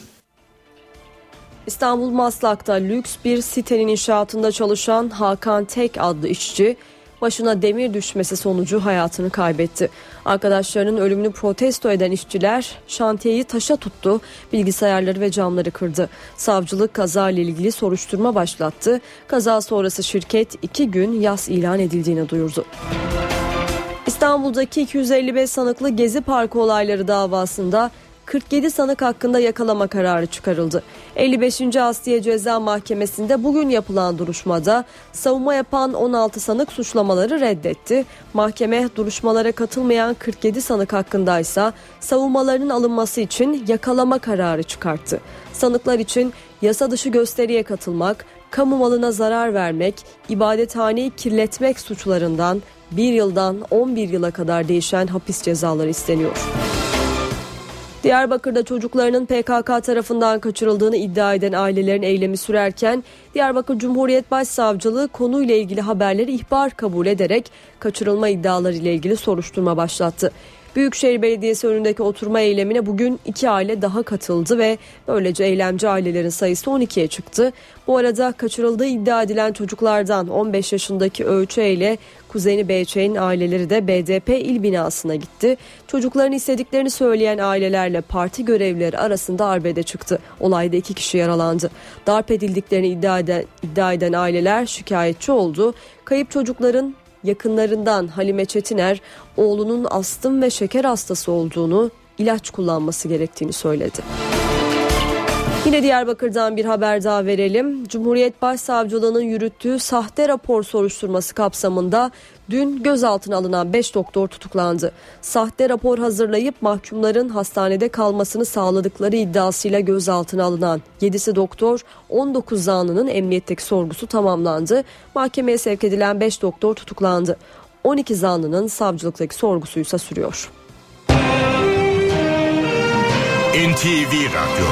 İstanbul Maslak'ta lüks bir sitenin inşaatında çalışan Hakan Tek adlı işçi başına demir düşmesi sonucu hayatını kaybetti. Arkadaşlarının ölümünü protesto eden işçiler şantiyeyi taşa tuttu, bilgisayarları ve camları kırdı. Savcılık kaza ile ilgili soruşturma başlattı. Kaza sonrası şirket iki gün yas ilan edildiğini duyurdu. İstanbul'daki 255 sanıklı Gezi Parkı olayları davasında 47 sanık hakkında yakalama kararı çıkarıldı. 55. Asliye Ceza Mahkemesi'nde bugün yapılan duruşmada savunma yapan 16 sanık suçlamaları reddetti. Mahkeme duruşmalara katılmayan 47 sanık hakkındaysa savunmalarının alınması için yakalama kararı çıkarttı. Sanıklar için yasa dışı gösteriye katılmak, kamu malına zarar vermek, ibadethaneyi kirletmek suçlarından 1 yıldan 11 yıla kadar değişen hapis cezaları isteniyor. Diyarbakır'da çocuklarının PKK tarafından kaçırıldığını iddia eden ailelerin eylemi sürerken Diyarbakır Cumhuriyet Başsavcılığı konuyla ilgili haberleri ihbar kabul ederek kaçırılma iddiaları ile ilgili soruşturma başlattı. Büyükşehir Belediyesi önündeki oturma eylemine bugün iki aile daha katıldı ve böylece eylemci ailelerin sayısı 12'ye çıktı. Bu arada kaçırıldığı iddia edilen çocuklardan 15 yaşındaki Öğüçe ile kuzeni Beyçe'nin aileleri de BDP il binasına gitti. Çocukların istediklerini söyleyen ailelerle parti görevlileri arasında arbede çıktı. Olayda iki kişi yaralandı. Darp edildiklerini iddia eden, iddia eden aileler şikayetçi oldu. Kayıp çocukların yakınlarından Halime Çetiner oğlunun astım ve şeker hastası olduğunu, ilaç kullanması gerektiğini söyledi. Yine Diyarbakır'dan bir haber daha verelim. Cumhuriyet Başsavcılığı'nın yürüttüğü sahte rapor soruşturması kapsamında dün gözaltına alınan 5 doktor tutuklandı. Sahte rapor hazırlayıp mahkumların hastanede kalmasını sağladıkları iddiasıyla gözaltına alınan 7'si doktor 19 zanlının emniyetteki sorgusu tamamlandı. Mahkemeye sevk edilen 5 doktor tutuklandı. 12 zanlının savcılıktaki sorgusu ise sürüyor. NTV Radyo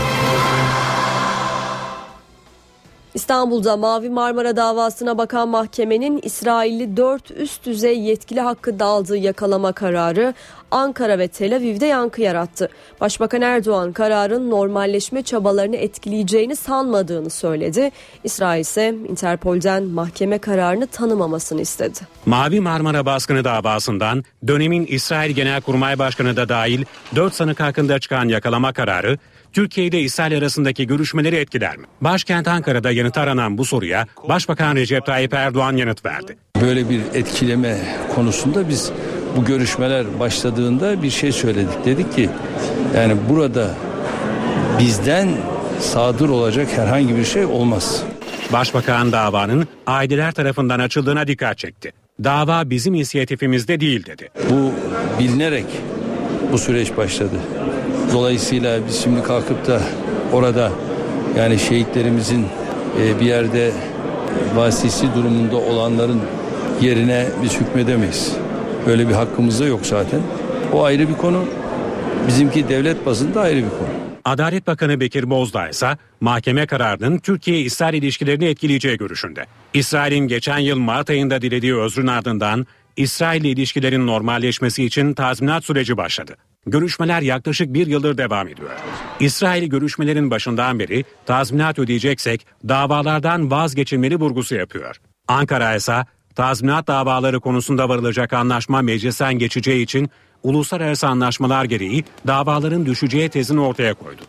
İstanbul'da Mavi Marmara davasına bakan mahkemenin İsrailli 4 üst düzey yetkili hakkı daldığı yakalama kararı Ankara ve Tel Aviv'de yankı yarattı. Başbakan Erdoğan kararın normalleşme çabalarını etkileyeceğini sanmadığını söyledi. İsrail ise Interpol'den mahkeme kararını tanımamasını istedi. Mavi Marmara baskını davasından dönemin İsrail Genelkurmay Başkanı da dahil 4 sanık hakkında çıkan yakalama kararı Türkiye ile İsrail arasındaki görüşmeleri etkiler mi? Başkent Ankara'da yanıt aranan bu soruya Başbakan Recep Tayyip Erdoğan yanıt verdi. Böyle bir etkileme konusunda biz bu görüşmeler başladığında bir şey söyledik. Dedik ki yani burada bizden sadır olacak herhangi bir şey olmaz. Başbakan davanın aileler tarafından açıldığına dikkat çekti. Dava bizim inisiyatifimizde değil dedi. Bu bilinerek bu süreç başladı. Dolayısıyla biz şimdi kalkıp da orada yani şehitlerimizin e, bir yerde vasisi durumunda olanların yerine biz hükmedemeyiz. Böyle bir hakkımız da yok zaten. O ayrı bir konu. Bizimki devlet bazında ayrı bir konu. Adalet Bakanı Bekir Bozdağ ise mahkeme kararının Türkiye-İsrail ilişkilerini etkileyeceği görüşünde. İsrail'in geçen yıl Mart ayında dilediği özrün ardından İsrail ile ilişkilerin normalleşmesi için tazminat süreci başladı. Görüşmeler yaklaşık bir yıldır devam ediyor. İsrail görüşmelerin başından beri tazminat ödeyeceksek davalardan vazgeçilmeli vurgusu yapıyor. Ankara ise tazminat davaları konusunda varılacak anlaşma meclisten geçeceği için uluslararası anlaşmalar gereği davaların düşeceği tezini ortaya koydu.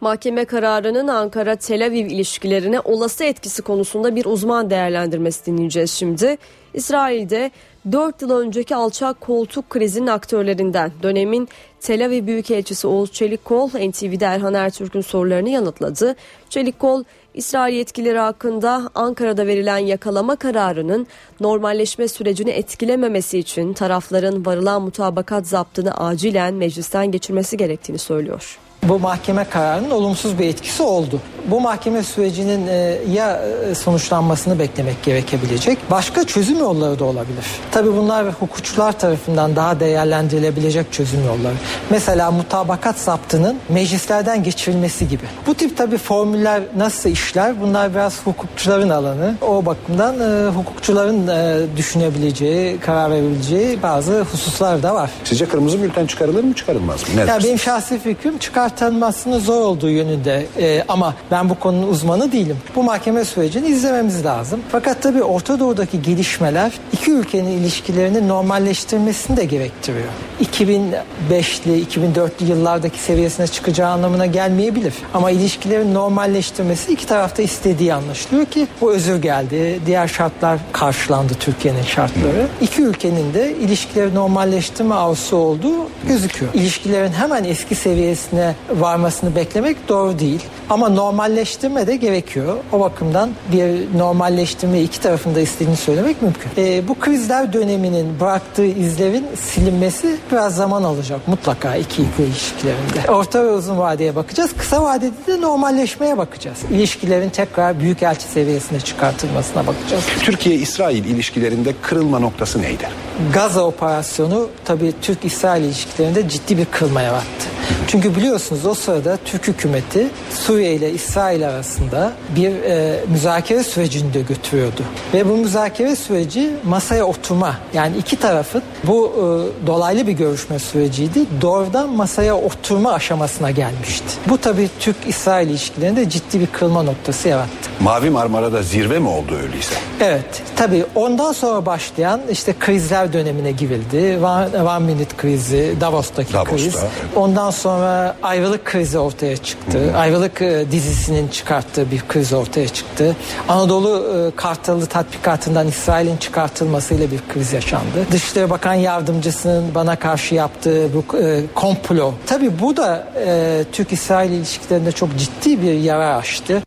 Mahkeme kararının Ankara-Tel Aviv ilişkilerine olası etkisi konusunda bir uzman değerlendirmesi dinleyeceğiz şimdi. İsrail'de 4 yıl önceki alçak koltuk krizinin aktörlerinden dönemin Tel Aviv Büyükelçisi Oğuz Çelikkol NTV'de Erhan Ertürk'ün sorularını yanıtladı. Çelikkol İsrail yetkilileri hakkında Ankara'da verilen yakalama kararının normalleşme sürecini etkilememesi için tarafların varılan mutabakat zaptını acilen meclisten geçirmesi gerektiğini söylüyor bu mahkeme kararının olumsuz bir etkisi oldu. Bu mahkeme sürecinin e, ya e, sonuçlanmasını beklemek gerekebilecek. Başka çözüm yolları da olabilir. Tabi bunlar hukukçular tarafından daha değerlendirilebilecek çözüm yolları. Mesela mutabakat zaptının meclislerden geçirilmesi gibi. Bu tip tabi formüller nasıl işler? Bunlar biraz hukukçuların alanı. O bakımdan e, hukukçuların e, düşünebileceği, karar verebileceği bazı hususlar da var. Sizce kırmızı bülten çıkarılır mı çıkarılmaz mı? Ne ya benim şahsi fikrim çıkar tanınmasının zor olduğu yönünde e, ama ben bu konunun uzmanı değilim. Bu mahkeme sürecini izlememiz lazım. Fakat tabii Orta Doğu'daki gelişmeler iki ülkenin ilişkilerini normalleştirmesini de gerektiriyor. 2005'li, 2004'lü yıllardaki seviyesine çıkacağı anlamına gelmeyebilir. Ama ilişkilerin normalleştirmesi iki tarafta istediği anlaşılıyor ki bu özür geldi. Diğer şartlar karşılandı Türkiye'nin şartları. İki ülkenin de ilişkileri normalleştirme arzusu olduğu gözüküyor. İlişkilerin hemen eski seviyesine varmasını beklemek doğru değil. Ama normalleştirme de gerekiyor. O bakımdan bir normalleştirme iki tarafında istediğini söylemek mümkün. E, bu krizler döneminin bıraktığı izlerin silinmesi biraz zaman alacak mutlaka iki ülke ilişkilerinde. Orta ve uzun vadeye bakacağız. Kısa vadede de normalleşmeye bakacağız. İlişkilerin tekrar büyükelçi seviyesine çıkartılmasına bakacağız. Türkiye-İsrail ilişkilerinde kırılma noktası neydi? Gaza operasyonu tabii Türk-İsrail ilişkilerinde ciddi bir kırılma yarattı. Çünkü biliyorsunuz o sırada Türk hükümeti Suriye ile İsrail arasında bir e, müzakere sürecini de götürüyordu. Ve bu müzakere süreci masaya oturma yani iki tarafın bu e, dolaylı bir görüşme süreciydi. Doğrudan masaya oturma aşamasına gelmişti. Bu tabii Türk-İsrail ilişkilerinde ciddi bir kırılma noktası yarattı. Mavi Marmara'da zirve mi oldu öyleyse? Evet. Tabii ondan sonra başlayan işte krizler dönemine girildi. One, one Minute krizi, Davos'taki Davos'ta. kriz. Ondan sonra ayrılık krizi ortaya çıktı. Hı. Ayrılık e, dizisinin çıkarttığı bir kriz ortaya çıktı. Anadolu e, Kartalı tatbikatından İsrail'in çıkartılmasıyla bir kriz yaşandı. Dışişleri Bakan Yardımcısının bana karşı yaptığı bu e, komplo. Tabii bu da e, Türk-İsrail ilişkilerinde çok ciddi bir yara açtı.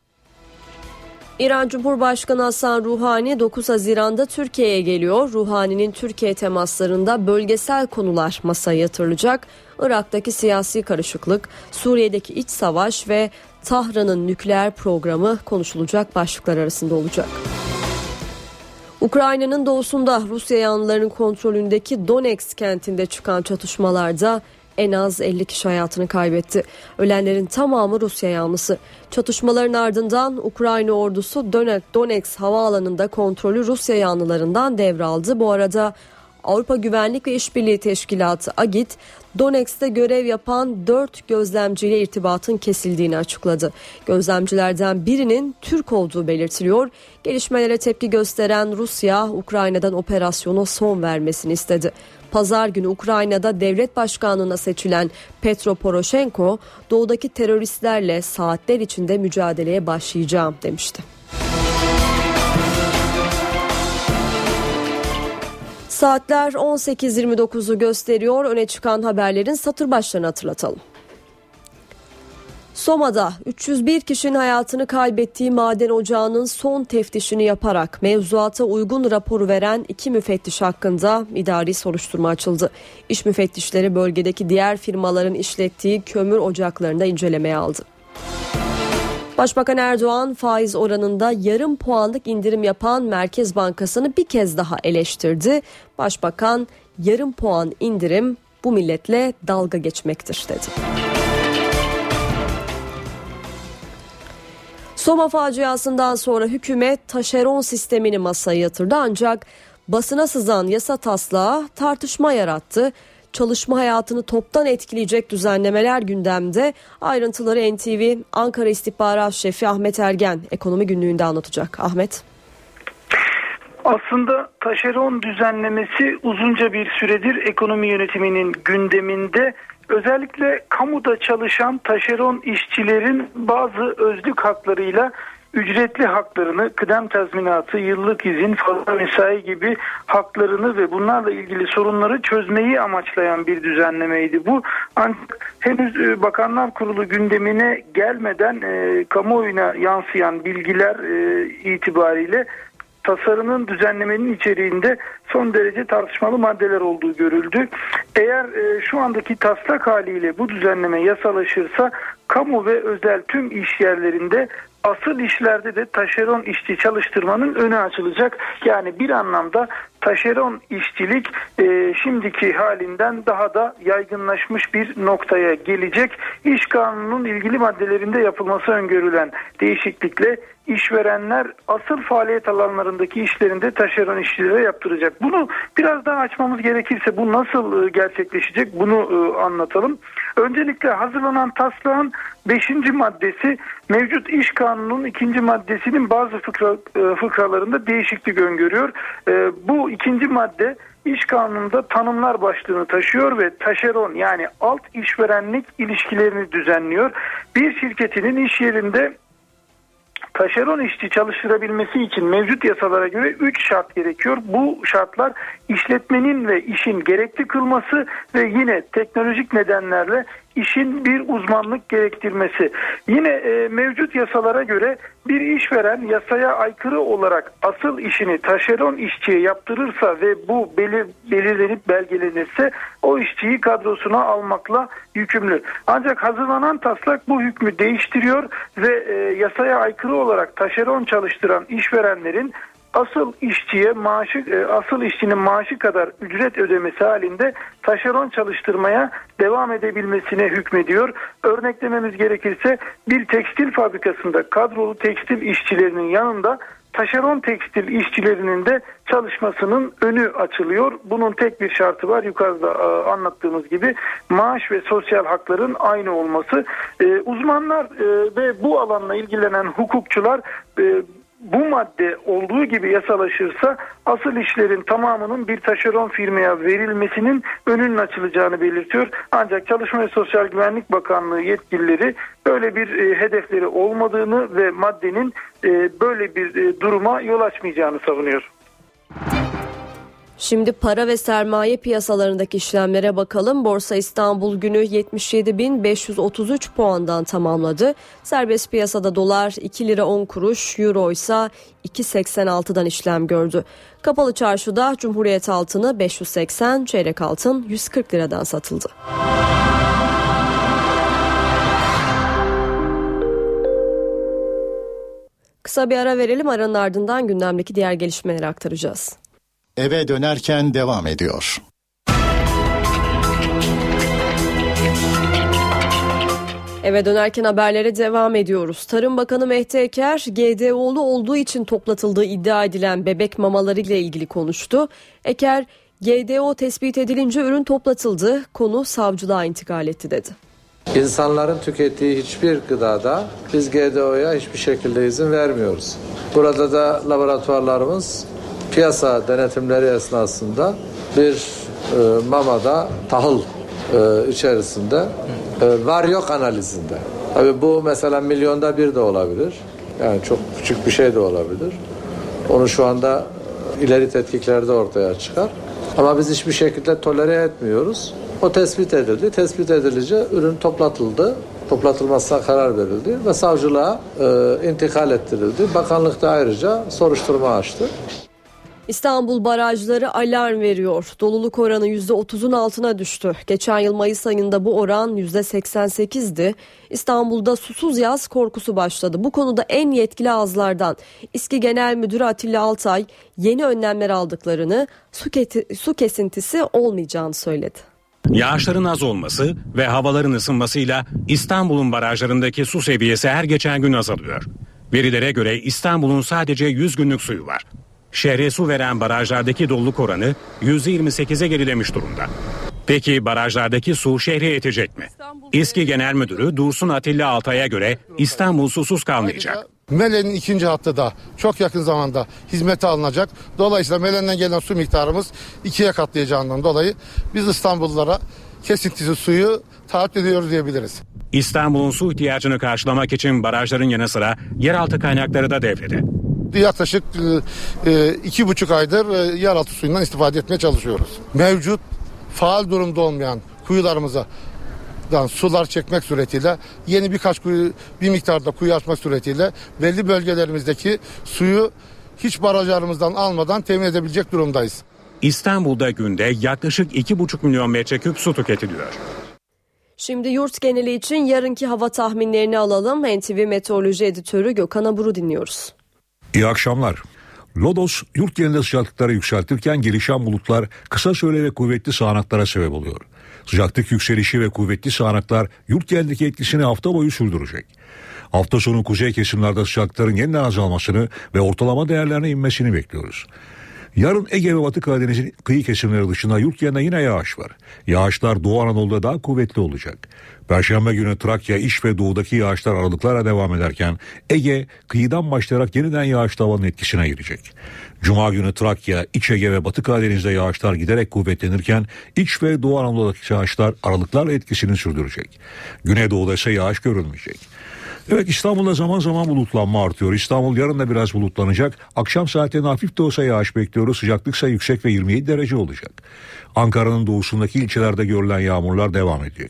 İran Cumhurbaşkanı Hasan Ruhani 9 Haziran'da Türkiye'ye geliyor. Ruhani'nin Türkiye temaslarında bölgesel konular masaya yatırılacak. Irak'taki siyasi karışıklık, Suriye'deki iç savaş ve Tahran'ın nükleer programı konuşulacak başlıklar arasında olacak. Ukrayna'nın doğusunda Rusya yanlılarının kontrolündeki Donetsk kentinde çıkan çatışmalarda en az 50 kişi hayatını kaybetti. Ölenlerin tamamı Rusya yanlısı. Çatışmaların ardından Ukrayna ordusu Donetsk havaalanında kontrolü Rusya yanlılarından devraldı. Bu arada Avrupa Güvenlik ve İşbirliği Teşkilatı AGİT, Donetsk'te görev yapan 4 gözlemciyle irtibatın kesildiğini açıkladı. Gözlemcilerden birinin Türk olduğu belirtiliyor. Gelişmelere tepki gösteren Rusya, Ukrayna'dan operasyona son vermesini istedi. Pazar günü Ukrayna'da devlet başkanlığına seçilen Petro Poroshenko, doğudaki teröristlerle saatler içinde mücadeleye başlayacağım demişti. Saatler 18.29'u gösteriyor. Öne çıkan haberlerin satır başlarını hatırlatalım. Soma'da 301 kişinin hayatını kaybettiği maden ocağının son teftişini yaparak mevzuata uygun raporu veren iki müfettiş hakkında idari soruşturma açıldı. İş müfettişleri bölgedeki diğer firmaların işlettiği kömür ocaklarında incelemeye aldı. Başbakan Erdoğan faiz oranında yarım puanlık indirim yapan Merkez Bankası'nı bir kez daha eleştirdi. Başbakan yarım puan indirim bu milletle dalga geçmektir dedi. Soma faciasından sonra hükümet taşeron sistemini masaya yatırdı ancak basına sızan yasa taslağı tartışma yarattı. Çalışma hayatını toptan etkileyecek düzenlemeler gündemde. Ayrıntıları NTV Ankara İstihbarat Şefi Ahmet Ergen ekonomi günlüğünde anlatacak. Ahmet. Aslında taşeron düzenlemesi uzunca bir süredir ekonomi yönetiminin gündeminde. Özellikle kamuda çalışan taşeron işçilerin bazı özlük haklarıyla ücretli haklarını, kıdem tazminatı, yıllık izin, fazla mesai gibi haklarını ve bunlarla ilgili sorunları çözmeyi amaçlayan bir düzenlemeydi bu. Ancak henüz e, Bakanlar Kurulu gündemine gelmeden e, kamuoyuna yansıyan bilgiler e, itibariyle tasarının düzenlemenin içeriğinde son derece tartışmalı maddeler olduğu görüldü. Eğer e, şu andaki taslak haliyle bu düzenleme yasalaşırsa kamu ve özel tüm iş yerlerinde asıl işlerde de taşeron işçi çalıştırmanın önü açılacak. Yani bir anlamda taşeron işçilik e, şimdiki halinden daha da yaygınlaşmış bir noktaya gelecek. İş kanununun ilgili maddelerinde yapılması öngörülen değişiklikle işverenler asıl faaliyet alanlarındaki işlerinde taşeron işçilere yaptıracak. Bunu biraz daha açmamız gerekirse bu nasıl e, gerçekleşecek bunu e, anlatalım. Öncelikle hazırlanan taslağın 5. maddesi mevcut iş kanununun 2. maddesinin bazı fıkra, e, fıkralarında değişiklik öngörüyor. Bu ikinci madde iş kanununda tanımlar başlığını taşıyor ve taşeron yani alt işverenlik ilişkilerini düzenliyor. Bir şirketinin iş yerinde taşeron işçi çalıştırabilmesi için mevcut yasalara göre 3 şart gerekiyor. Bu şartlar işletmenin ve işin gerekli kılması ve yine teknolojik nedenlerle işin bir uzmanlık gerektirmesi. Yine e, mevcut yasalara göre bir işveren yasaya aykırı olarak asıl işini taşeron işçiye yaptırırsa ve bu belir, belirlenip belgelenirse o işçiyi kadrosuna almakla yükümlü. Ancak hazırlanan taslak bu hükmü değiştiriyor ve e, yasaya aykırı olarak taşeron çalıştıran işverenlerin asıl işçiye maaşı e, asıl işçinin maaşı kadar ücret ödemesi halinde taşeron çalıştırmaya devam edebilmesine hükmediyor. Örneklememiz gerekirse bir tekstil fabrikasında kadrolu tekstil işçilerinin yanında taşeron tekstil işçilerinin de çalışmasının önü açılıyor. Bunun tek bir şartı var yukarıda e, anlattığımız gibi maaş ve sosyal hakların aynı olması. E, uzmanlar ve bu alanla ilgilenen hukukçular bu madde olduğu gibi yasalaşırsa asıl işlerin tamamının bir taşeron firmaya verilmesinin önünün açılacağını belirtiyor. Ancak Çalışma ve Sosyal Güvenlik Bakanlığı yetkilileri böyle bir e, hedefleri olmadığını ve maddenin e, böyle bir e, duruma yol açmayacağını savunuyor. Şimdi para ve sermaye piyasalarındaki işlemlere bakalım. Borsa İstanbul günü 77.533 puandan tamamladı. Serbest piyasada dolar 2 lira 10 kuruş, euro ise 2.86'dan işlem gördü. Kapalı çarşıda Cumhuriyet altını 580, çeyrek altın 140 liradan satıldı. Kısa bir ara verelim aranın ardından gündemdeki diğer gelişmeleri aktaracağız eve dönerken devam ediyor. Eve dönerken haberlere devam ediyoruz. Tarım Bakanı Mehdi Eker, GDO'lu olduğu için toplatıldığı iddia edilen bebek mamaları ile ilgili konuştu. Eker, GDO tespit edilince ürün toplatıldı, konu savcılığa intikal etti dedi. İnsanların tükettiği hiçbir gıdada biz GDO'ya hiçbir şekilde izin vermiyoruz. Burada da laboratuvarlarımız piyasa denetimleri esnasında bir e, mamada tahıl e, içerisinde e, var yok analizinde. Tabi bu mesela milyonda bir de olabilir. Yani çok küçük bir şey de olabilir. Onu şu anda ileri tetkiklerde ortaya çıkar. Ama biz hiçbir şekilde tolere etmiyoruz. O tespit edildi. Tespit edilince ürün toplatıldı. Toplatılmasına karar verildi ve savcılığa e, intikal ettirildi. Bakanlık da ayrıca soruşturma açtı. İstanbul barajları alarm veriyor. Doluluk oranı %30'un altına düştü. Geçen yıl Mayıs ayında bu oran %88'di. İstanbul'da susuz yaz korkusu başladı. Bu konuda en yetkili ağızlardan İSKİ Genel Müdürü Atilla Altay yeni önlemler aldıklarını, su, keti, su kesintisi olmayacağını söyledi. Yağışların az olması ve havaların ısınmasıyla İstanbul'un barajlarındaki su seviyesi her geçen gün azalıyor. Verilere göre İstanbul'un sadece 100 günlük suyu var. Şehre su veren barajlardaki doluluk oranı %28'e gerilemiş durumda. Peki barajlardaki su şehre yetecek mi? İSKİ Genel Müdürü Dursun Atilla Altay'a göre İstanbul susuz kalmayacak. Melen'in ikinci hattı da çok yakın zamanda hizmete alınacak. Dolayısıyla Melen'den gelen su miktarımız ikiye katlayacağından dolayı biz İstanbullulara kesintisiz suyu taahhüt ediyoruz diyebiliriz. İstanbul'un su ihtiyacını karşılamak için barajların yanı sıra yeraltı kaynakları da devrede. Yaklaşık e, e, iki buçuk aydır e, yeraltı suyundan istifade etmeye çalışıyoruz. Mevcut faal durumda olmayan kuyularımıza dan sular çekmek suretiyle yeni birkaç kuyu bir miktarda kuyu açmak suretiyle belli bölgelerimizdeki suyu hiç barajlarımızdan almadan temin edebilecek durumdayız. İstanbul'da günde yaklaşık 2,5 milyon metreküp su tüketiliyor. Şimdi yurt geneli için yarınki hava tahminlerini alalım. NTV Meteoroloji Editörü Gökhan Abur'u dinliyoruz. İyi akşamlar. Lodos yurt genelinde sıcaklıkları yükseltirken gelişen bulutlar kısa süre ve kuvvetli sağanaklara sebep oluyor. Sıcaklık yükselişi ve kuvvetli sağanaklar yurt genelindeki etkisini hafta boyu sürdürecek. Hafta sonu kuzey kesimlerde sıcaklıkların yeniden azalmasını ve ortalama değerlerine inmesini bekliyoruz. Yarın Ege ve Batı Karadeniz'in kıyı kesimleri dışında yurt genelinde yine yağış var. Yağışlar Doğu Anadolu'da daha kuvvetli olacak. Perşembe günü Trakya, İç ve Doğu'daki yağışlar aralıklarla devam ederken Ege kıyıdan başlayarak yeniden yağış havanın etkisine girecek. Cuma günü Trakya, İç Ege ve Batı Karadeniz'de yağışlar giderek kuvvetlenirken İç ve Doğu Anadolu'daki yağışlar aralıklarla etkisini sürdürecek. Güneydoğu'da ise yağış görülmeyecek. Evet İstanbul'da zaman zaman bulutlanma artıyor. İstanbul yarın da biraz bulutlanacak. Akşam saatlerinde hafif de olsa yağış bekliyoruz. Sıcaklık ise yüksek ve 27 derece olacak. Ankara'nın doğusundaki ilçelerde görülen yağmurlar devam ediyor.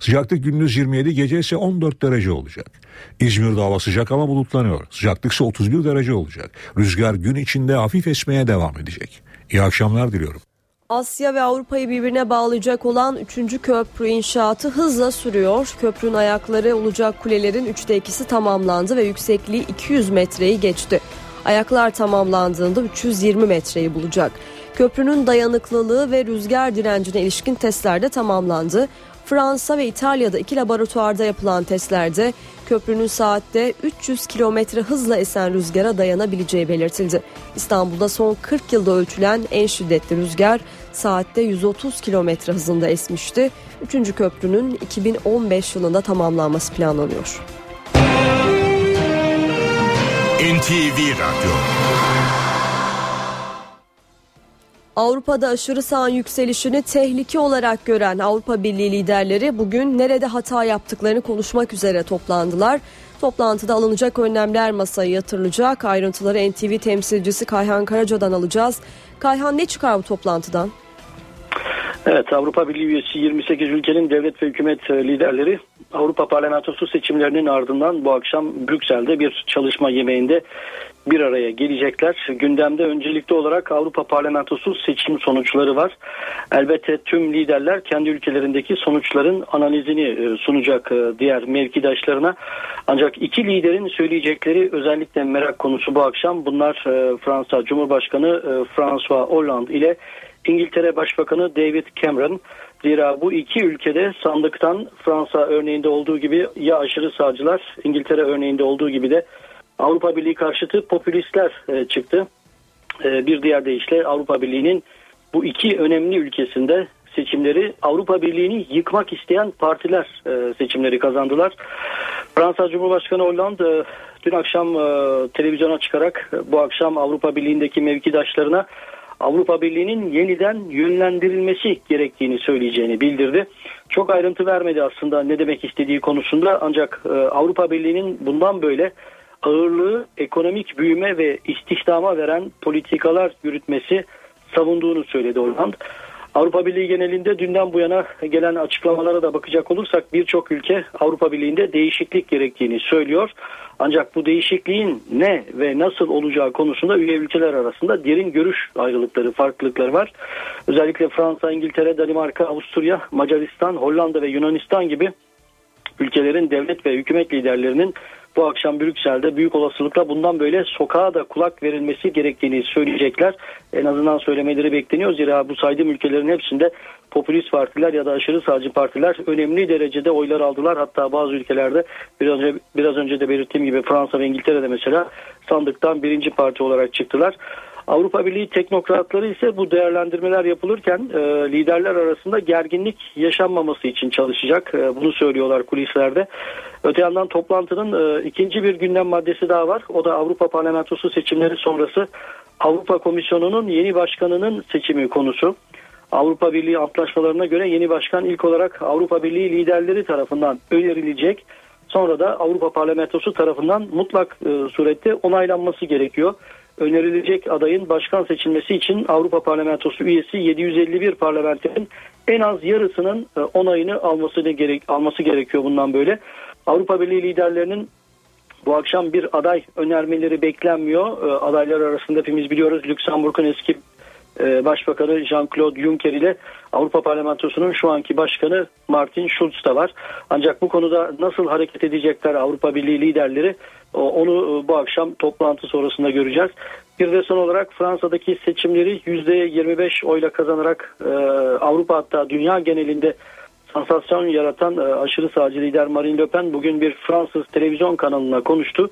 Sıcaklık gündüz 27, gece ise 14 derece olacak. İzmir'de hava sıcak ama bulutlanıyor. Sıcaklık ise 31 derece olacak. Rüzgar gün içinde hafif esmeye devam edecek. İyi akşamlar diliyorum. Asya ve Avrupa'yı birbirine bağlayacak olan 3. köprü inşaatı hızla sürüyor. Köprünün ayakları olacak kulelerin 3'te 2'si tamamlandı ve yüksekliği 200 metreyi geçti. Ayaklar tamamlandığında 320 metreyi bulacak. Köprünün dayanıklılığı ve rüzgar direncine ilişkin testler de tamamlandı. Fransa ve İtalya'da iki laboratuvarda yapılan testlerde köprünün saatte 300 kilometre hızla esen rüzgara dayanabileceği belirtildi. İstanbul'da son 40 yılda ölçülen en şiddetli rüzgar saatte 130 kilometre hızında esmişti. Üçüncü köprünün 2015 yılında tamamlanması planlanıyor. NTV Radyo Avrupa'da aşırı sağın yükselişini tehlike olarak gören Avrupa Birliği liderleri bugün nerede hata yaptıklarını konuşmak üzere toplandılar. Toplantıda alınacak önlemler masaya yatırılacak. Ayrıntıları NTV temsilcisi Kayhan Karaca'dan alacağız. Kayhan ne çıkar bu toplantıdan? Evet Avrupa Birliği üyesi 28 ülkenin devlet ve hükümet liderleri Avrupa Parlamentosu seçimlerinin ardından bu akşam Brüksel'de bir çalışma yemeğinde bir araya gelecekler. Gündemde öncelikli olarak Avrupa Parlamentosu seçim sonuçları var. Elbette tüm liderler kendi ülkelerindeki sonuçların analizini e, sunacak e, diğer mevkidaşlarına. Ancak iki liderin söyleyecekleri özellikle merak konusu bu akşam. Bunlar e, Fransa Cumhurbaşkanı François Hollande ile İngiltere Başbakanı David Cameron. Zira bu iki ülkede sandıktan Fransa örneğinde olduğu gibi ya aşırı sağcılar İngiltere örneğinde olduğu gibi de Avrupa Birliği karşıtı popülistler e, çıktı. E, bir diğer deyişle Avrupa Birliği'nin bu iki önemli ülkesinde seçimleri Avrupa Birliği'ni yıkmak isteyen partiler e, seçimleri kazandılar. Fransa Cumhurbaşkanı Hollande dün akşam televizyona çıkarak bu akşam Avrupa Birliği'ndeki mevkidaşlarına Avrupa Birliği'nin yeniden yönlendirilmesi gerektiğini söyleyeceğini bildirdi. Çok ayrıntı vermedi aslında ne demek istediği konusunda ancak Avrupa Birliği'nin bundan böyle ağırlığı ekonomik büyüme ve istihdama veren politikalar yürütmesi savunduğunu söyledi Hollande. Avrupa Birliği genelinde dünden bu yana gelen açıklamalara da bakacak olursak birçok ülke Avrupa Birliği'nde değişiklik gerektiğini söylüyor. Ancak bu değişikliğin ne ve nasıl olacağı konusunda üye ülkeler arasında derin görüş ayrılıkları, farklılıkları var. Özellikle Fransa, İngiltere, Danimarka, Avusturya, Macaristan, Hollanda ve Yunanistan gibi ülkelerin devlet ve hükümet liderlerinin bu akşam Brüksel'de büyük olasılıkla bundan böyle sokağa da kulak verilmesi gerektiğini söyleyecekler. En azından söylemeleri bekleniyor. Zira bu saydığım ülkelerin hepsinde popülist partiler ya da aşırı sağcı partiler önemli derecede oylar aldılar. Hatta bazı ülkelerde biraz önce, biraz önce de belirttiğim gibi Fransa ve İngiltere'de mesela sandıktan birinci parti olarak çıktılar. Avrupa Birliği teknokratları ise bu değerlendirmeler yapılırken e, liderler arasında gerginlik yaşanmaması için çalışacak. E, bunu söylüyorlar kulislerde. Öte yandan toplantının e, ikinci bir gündem maddesi daha var. O da Avrupa Parlamentosu seçimleri sonrası Avrupa Komisyonu'nun yeni başkanının seçimi konusu. Avrupa Birliği antlaşmalarına göre yeni başkan ilk olarak Avrupa Birliği liderleri tarafından önerilecek. Sonra da Avrupa Parlamentosu tarafından mutlak e, surette onaylanması gerekiyor. Önerilecek adayın başkan seçilmesi için Avrupa Parlamentosu üyesi 751 parlamenterin en az yarısının e, onayını alması, gerek, alması gerekiyor bundan böyle. Avrupa Birliği liderlerinin bu akşam bir aday önermeleri beklenmiyor. E, adaylar arasında hepimiz biliyoruz Lüksemburg'un eski Başbakanı Jean-Claude Juncker ile Avrupa Parlamentosu'nun şu anki başkanı Martin Schulz da var. Ancak bu konuda nasıl hareket edecekler Avrupa Birliği liderleri onu e, bu akşam toplantı sonrasında göreceğiz. Bir de son olarak Fransa'daki seçimleri %25 oyla kazanarak e, Avrupa hatta dünya genelinde sansasyon yaratan aşırı sağcı lider Marine Le Pen bugün bir Fransız televizyon kanalına konuştu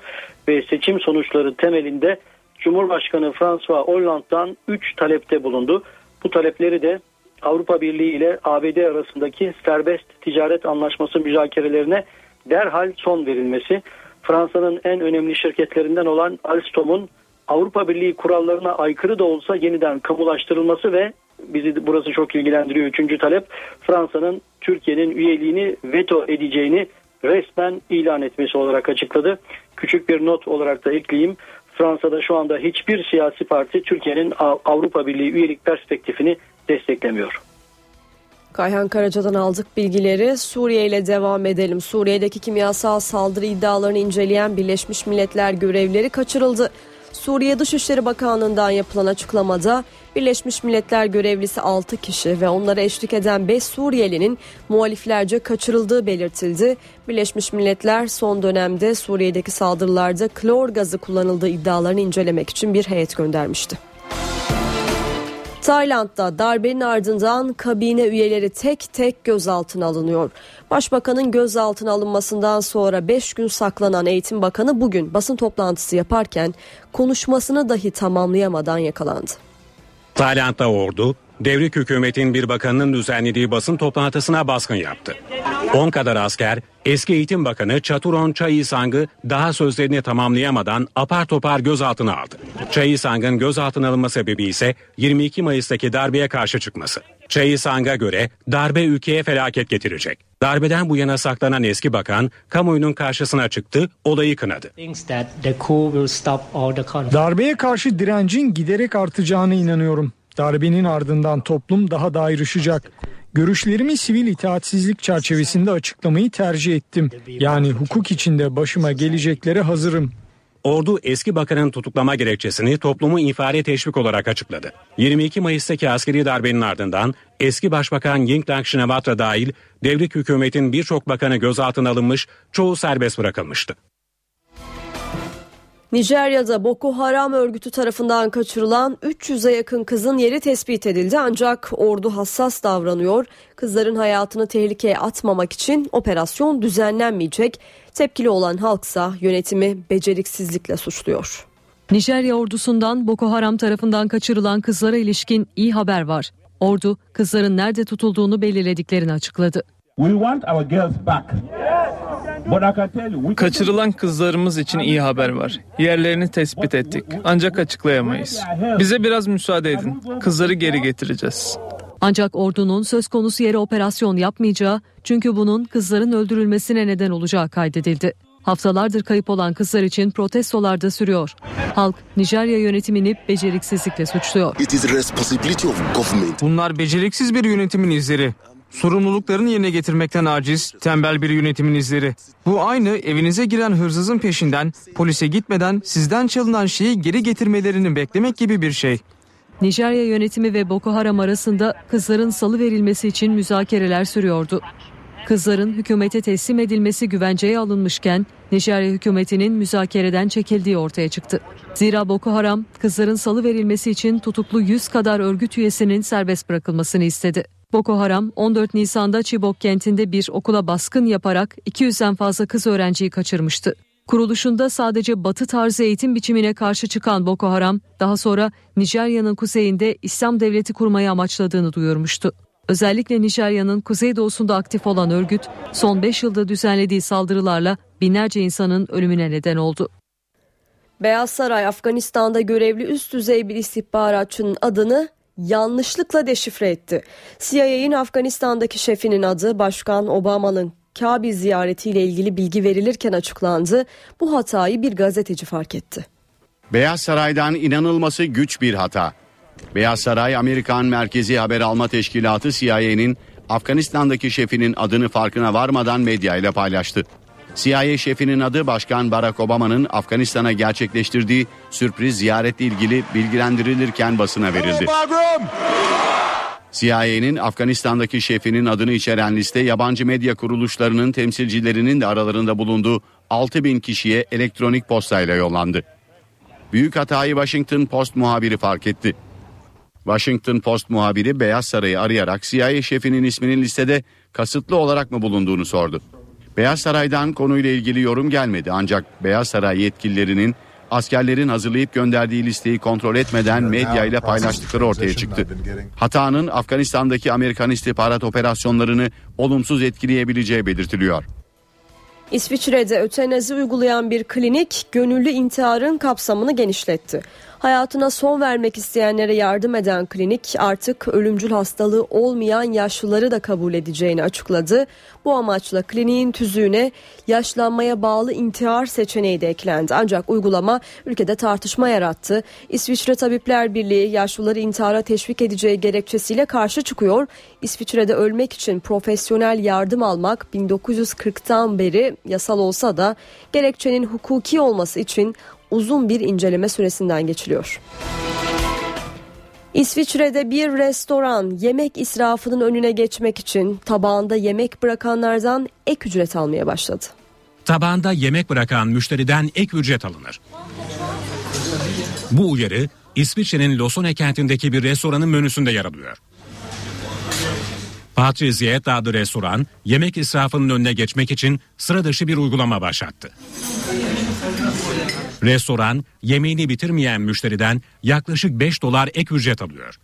ve seçim sonuçları temelinde Cumhurbaşkanı François Hollande'dan 3 talepte bulundu. Bu talepleri de Avrupa Birliği ile ABD arasındaki serbest ticaret anlaşması müzakerelerine derhal son verilmesi, Fransa'nın en önemli şirketlerinden olan Alstom'un Avrupa Birliği kurallarına aykırı da olsa yeniden kamulaştırılması ve bizi burası çok ilgilendiriyor. Üçüncü talep Fransa'nın Türkiye'nin üyeliğini veto edeceğini resmen ilan etmesi olarak açıkladı. Küçük bir not olarak da ekleyeyim. Fransa'da şu anda hiçbir siyasi parti Türkiye'nin Avrupa Birliği üyelik perspektifini desteklemiyor. Kayhan Karaca'dan aldık bilgileri. Suriye ile devam edelim. Suriye'deki kimyasal saldırı iddialarını inceleyen Birleşmiş Milletler görevleri kaçırıldı. Suriye Dışişleri Bakanlığı'ndan yapılan açıklamada Birleşmiş Milletler görevlisi 6 kişi ve onlara eşlik eden 5 Suriyelinin muhaliflerce kaçırıldığı belirtildi. Birleşmiş Milletler son dönemde Suriye'deki saldırılarda klor gazı kullanıldığı iddialarını incelemek için bir heyet göndermişti. Tayland'da darbenin ardından kabine üyeleri tek tek gözaltına alınıyor. Başbakanın gözaltına alınmasından sonra 5 gün saklanan Eğitim Bakanı bugün basın toplantısı yaparken konuşmasını dahi tamamlayamadan yakalandı. Tayland'da ordu, devrik hükümetin bir bakanının düzenlediği basın toplantısına baskın yaptı. 10 kadar asker eski eğitim bakanı Chaturon Chaisang'ı daha sözlerini tamamlayamadan apar topar gözaltına aldı. Chaisang'ın gözaltına alınma sebebi ise 22 Mayıs'taki darbeye karşı çıkması. Chaisang'a göre darbe ülkeye felaket getirecek. Darbeden bu yana saklanan eski bakan kamuoyunun karşısına çıktı, olayı kınadı. Darbeye karşı direncin giderek artacağına inanıyorum. Darbenin ardından toplum daha da ayrışacak. Görüşlerimi sivil itaatsizlik çerçevesinde açıklamayı tercih ettim. Yani hukuk içinde başıma geleceklere hazırım. Ordu eski bakanın tutuklama gerekçesini toplumu infare teşvik olarak açıkladı. 22 Mayıs'taki askeri darbenin ardından eski başbakan Yingluck Shinawatra dahil devrik hükümetin birçok bakanı gözaltına alınmış, çoğu serbest bırakılmıştı. Nijerya'da Boko Haram örgütü tarafından kaçırılan 300'e yakın kızın yeri tespit edildi ancak ordu hassas davranıyor. Kızların hayatını tehlikeye atmamak için operasyon düzenlenmeyecek. Tepkili olan halksa yönetimi beceriksizlikle suçluyor. Nijerya ordusundan Boko Haram tarafından kaçırılan kızlara ilişkin iyi haber var. Ordu kızların nerede tutulduğunu belirlediklerini açıkladı. We want our girls back. Kaçırılan kızlarımız için iyi haber var. Yerlerini tespit ettik. Ancak açıklayamayız. Bize biraz müsaade edin. Kızları geri getireceğiz. Ancak ordunun söz konusu yere operasyon yapmayacağı çünkü bunun kızların öldürülmesine neden olacağı kaydedildi. Haftalardır kayıp olan kızlar için protestolar da sürüyor. Halk Nijerya yönetimini beceriksizlikle suçluyor. Bunlar beceriksiz bir yönetimin izleri. Sorumluluklarını yerine getirmekten aciz, tembel bir yönetimin izleri. Bu aynı evinize giren hırsızın peşinden, polise gitmeden sizden çalınan şeyi geri getirmelerini beklemek gibi bir şey. Nijerya yönetimi ve Boko Haram arasında kızların salı verilmesi için müzakereler sürüyordu. Kızların hükümete teslim edilmesi güvenceye alınmışken Nijerya hükümetinin müzakereden çekildiği ortaya çıktı. Zira Boko Haram kızların salı verilmesi için tutuklu 100 kadar örgüt üyesinin serbest bırakılmasını istedi. Boko Haram 14 Nisan'da Chibok kentinde bir okula baskın yaparak 200'den fazla kız öğrenciyi kaçırmıştı. Kuruluşunda sadece batı tarzı eğitim biçimine karşı çıkan Boko Haram, daha sonra Nijerya'nın kuzeyinde İslam devleti kurmayı amaçladığını duyurmuştu. Özellikle Nijerya'nın kuzeydoğusunda aktif olan örgüt, son 5 yılda düzenlediği saldırılarla binlerce insanın ölümüne neden oldu. Beyaz Saray Afganistan'da görevli üst düzey bir istihbaratçının adını yanlışlıkla deşifre etti. CIA'in Afganistan'daki şefinin adı Başkan Obama'nın Kabil ziyaretiyle ilgili bilgi verilirken açıklandı. Bu hatayı bir gazeteci fark etti. Beyaz Saray'dan inanılması güç bir hata. Beyaz Saray Amerikan Merkezi Haber Alma Teşkilatı CIA'nin Afganistan'daki şefinin adını farkına varmadan medya ile paylaştı. CIA şefinin adı Başkan Barack Obama'nın Afganistan'a gerçekleştirdiği sürpriz ziyaretle ilgili bilgilendirilirken basına verildi. CIA'nin Afganistan'daki şefinin adını içeren liste yabancı medya kuruluşlarının temsilcilerinin de aralarında bulunduğu 6 bin kişiye elektronik postayla yollandı. Büyük hatayı Washington Post muhabiri fark etti. Washington Post muhabiri Beyaz Saray'ı arayarak CIA şefinin isminin listede kasıtlı olarak mı bulunduğunu sordu. Beyaz Saray'dan konuyla ilgili yorum gelmedi ancak Beyaz Saray yetkililerinin askerlerin hazırlayıp gönderdiği listeyi kontrol etmeden medya ile paylaştıkları ortaya çıktı. Hatanın Afganistan'daki Amerikan istihbarat operasyonlarını olumsuz etkileyebileceği belirtiliyor. İsviçre'de ötenazi uygulayan bir klinik gönüllü intiharın kapsamını genişletti. Hayatına son vermek isteyenlere yardım eden klinik artık ölümcül hastalığı olmayan yaşlıları da kabul edeceğini açıkladı. Bu amaçla kliniğin tüzüğüne yaşlanmaya bağlı intihar seçeneği de eklendi. Ancak uygulama ülkede tartışma yarattı. İsviçre Tabipler Birliği yaşlıları intihara teşvik edeceği gerekçesiyle karşı çıkıyor. İsviçre'de ölmek için profesyonel yardım almak 1940'tan beri yasal olsa da gerekçenin hukuki olması için uzun bir inceleme süresinden geçiliyor. İsviçre'de bir restoran yemek israfının önüne geçmek için tabağında yemek bırakanlardan ek ücret almaya başladı. Tabağında yemek bırakan müşteriden ek ücret alınır. Bu uyarı İsviçre'nin Losone kentindeki bir restoranın menüsünde yer alıyor. Patriziet adlı restoran yemek israfının önüne geçmek için sıra dışı bir uygulama başlattı. Restoran yemeğini bitirmeyen müşteriden yaklaşık 5 dolar ek ücret alıyor.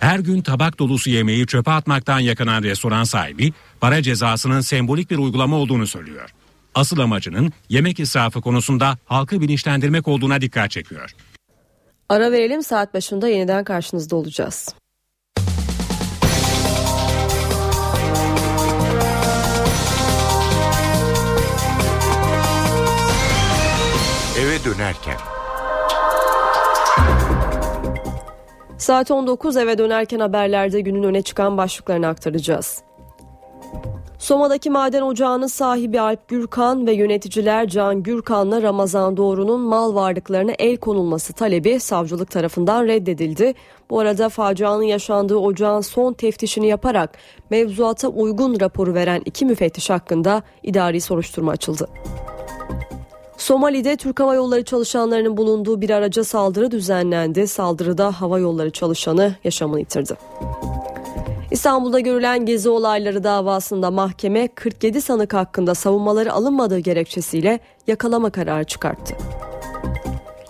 Her gün tabak dolusu yemeği çöpe atmaktan yakınan restoran sahibi para cezasının sembolik bir uygulama olduğunu söylüyor. Asıl amacının yemek israfı konusunda halkı bilinçlendirmek olduğuna dikkat çekiyor. Ara verelim saat başında yeniden karşınızda olacağız. Dönerken. Saat 19 eve dönerken haberlerde günün öne çıkan başlıklarını aktaracağız. Soma'daki maden ocağının sahibi Alp Gürkan ve yöneticiler Can Gürkan'la Ramazan Doğru'nun mal varlıklarına el konulması talebi savcılık tarafından reddedildi. Bu arada facianın yaşandığı ocağın son teftişini yaparak mevzuata uygun raporu veren iki müfettiş hakkında idari soruşturma açıldı. Somali'de Türk Hava Yolları çalışanlarının bulunduğu bir araca saldırı düzenlendi. Saldırıda hava yolları çalışanı yaşamını yitirdi. İstanbul'da görülen gezi olayları davasında mahkeme 47 sanık hakkında savunmaları alınmadığı gerekçesiyle yakalama kararı çıkarttı.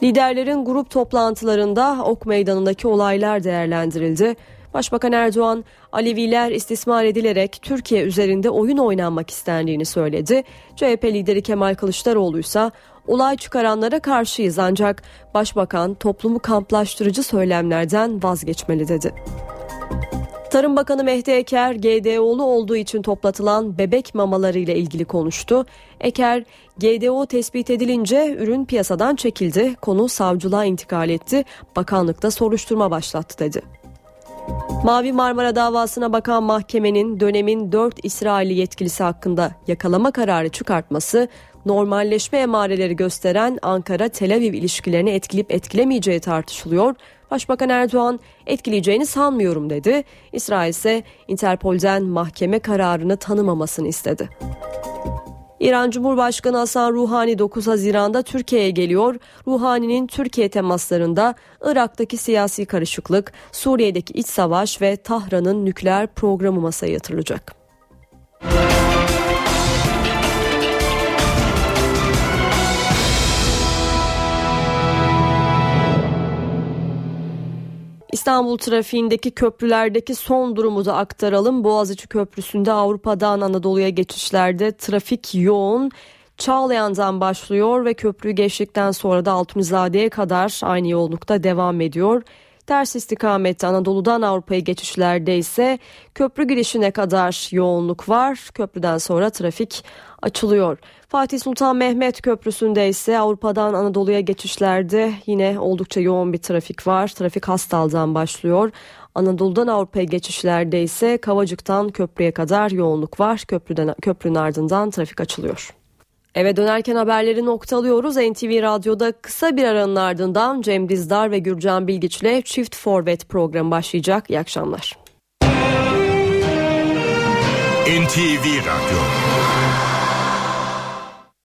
Liderlerin grup toplantılarında Ok Meydanı'ndaki olaylar değerlendirildi. Başbakan Erdoğan, Aleviler istismar edilerek Türkiye üzerinde oyun oynanmak istendiğini söyledi. CHP lideri Kemal Kılıçdaroğlu ise olay çıkaranlara karşıyız ancak Başbakan toplumu kamplaştırıcı söylemlerden vazgeçmeli dedi. Tarım Bakanı Mehdi Eker, GDO'lu olduğu için toplatılan bebek mamaları ile ilgili konuştu. Eker, GDO tespit edilince ürün piyasadan çekildi, konu savcılığa intikal etti, bakanlıkta soruşturma başlattı dedi. Mavi Marmara davasına bakan mahkemenin dönemin 4 İsrailli yetkilisi hakkında yakalama kararı çıkartması normalleşme emareleri gösteren Ankara-Tel Aviv ilişkilerini etkileyip etkilemeyeceği tartışılıyor. Başbakan Erdoğan etkileyeceğini sanmıyorum dedi. İsrail ise Interpol'den mahkeme kararını tanımamasını istedi. İran Cumhurbaşkanı Hasan Ruhani 9 Haziran'da Türkiye'ye geliyor. Ruhani'nin Türkiye temaslarında Irak'taki siyasi karışıklık, Suriye'deki iç savaş ve Tahran'ın nükleer programı masaya yatırılacak. İstanbul trafiğindeki köprülerdeki son durumu da aktaralım. Boğaziçi Köprüsü'nde Avrupa'dan Anadolu'ya geçişlerde trafik yoğun. Çağlayan'dan başlıyor ve köprüyü geçtikten sonra da Altunizade'ye kadar aynı yoğunlukta devam ediyor. Ters istikamette Anadolu'dan Avrupa'ya geçişlerde ise köprü girişine kadar yoğunluk var. Köprüden sonra trafik açılıyor. Fatih Sultan Mehmet Köprüsü'nde ise Avrupa'dan Anadolu'ya geçişlerde yine oldukça yoğun bir trafik var. Trafik Hastal'dan başlıyor. Anadolu'dan Avrupa'ya geçişlerde ise Kavacık'tan köprüye kadar yoğunluk var. Köprüden, köprünün ardından trafik açılıyor. Eve dönerken haberleri noktalıyoruz. NTV Radyo'da kısa bir aranın ardından Cem Dizdar ve Gürcan Bilgiç'le Çift Forvet programı başlayacak. İyi akşamlar. NTV Radyo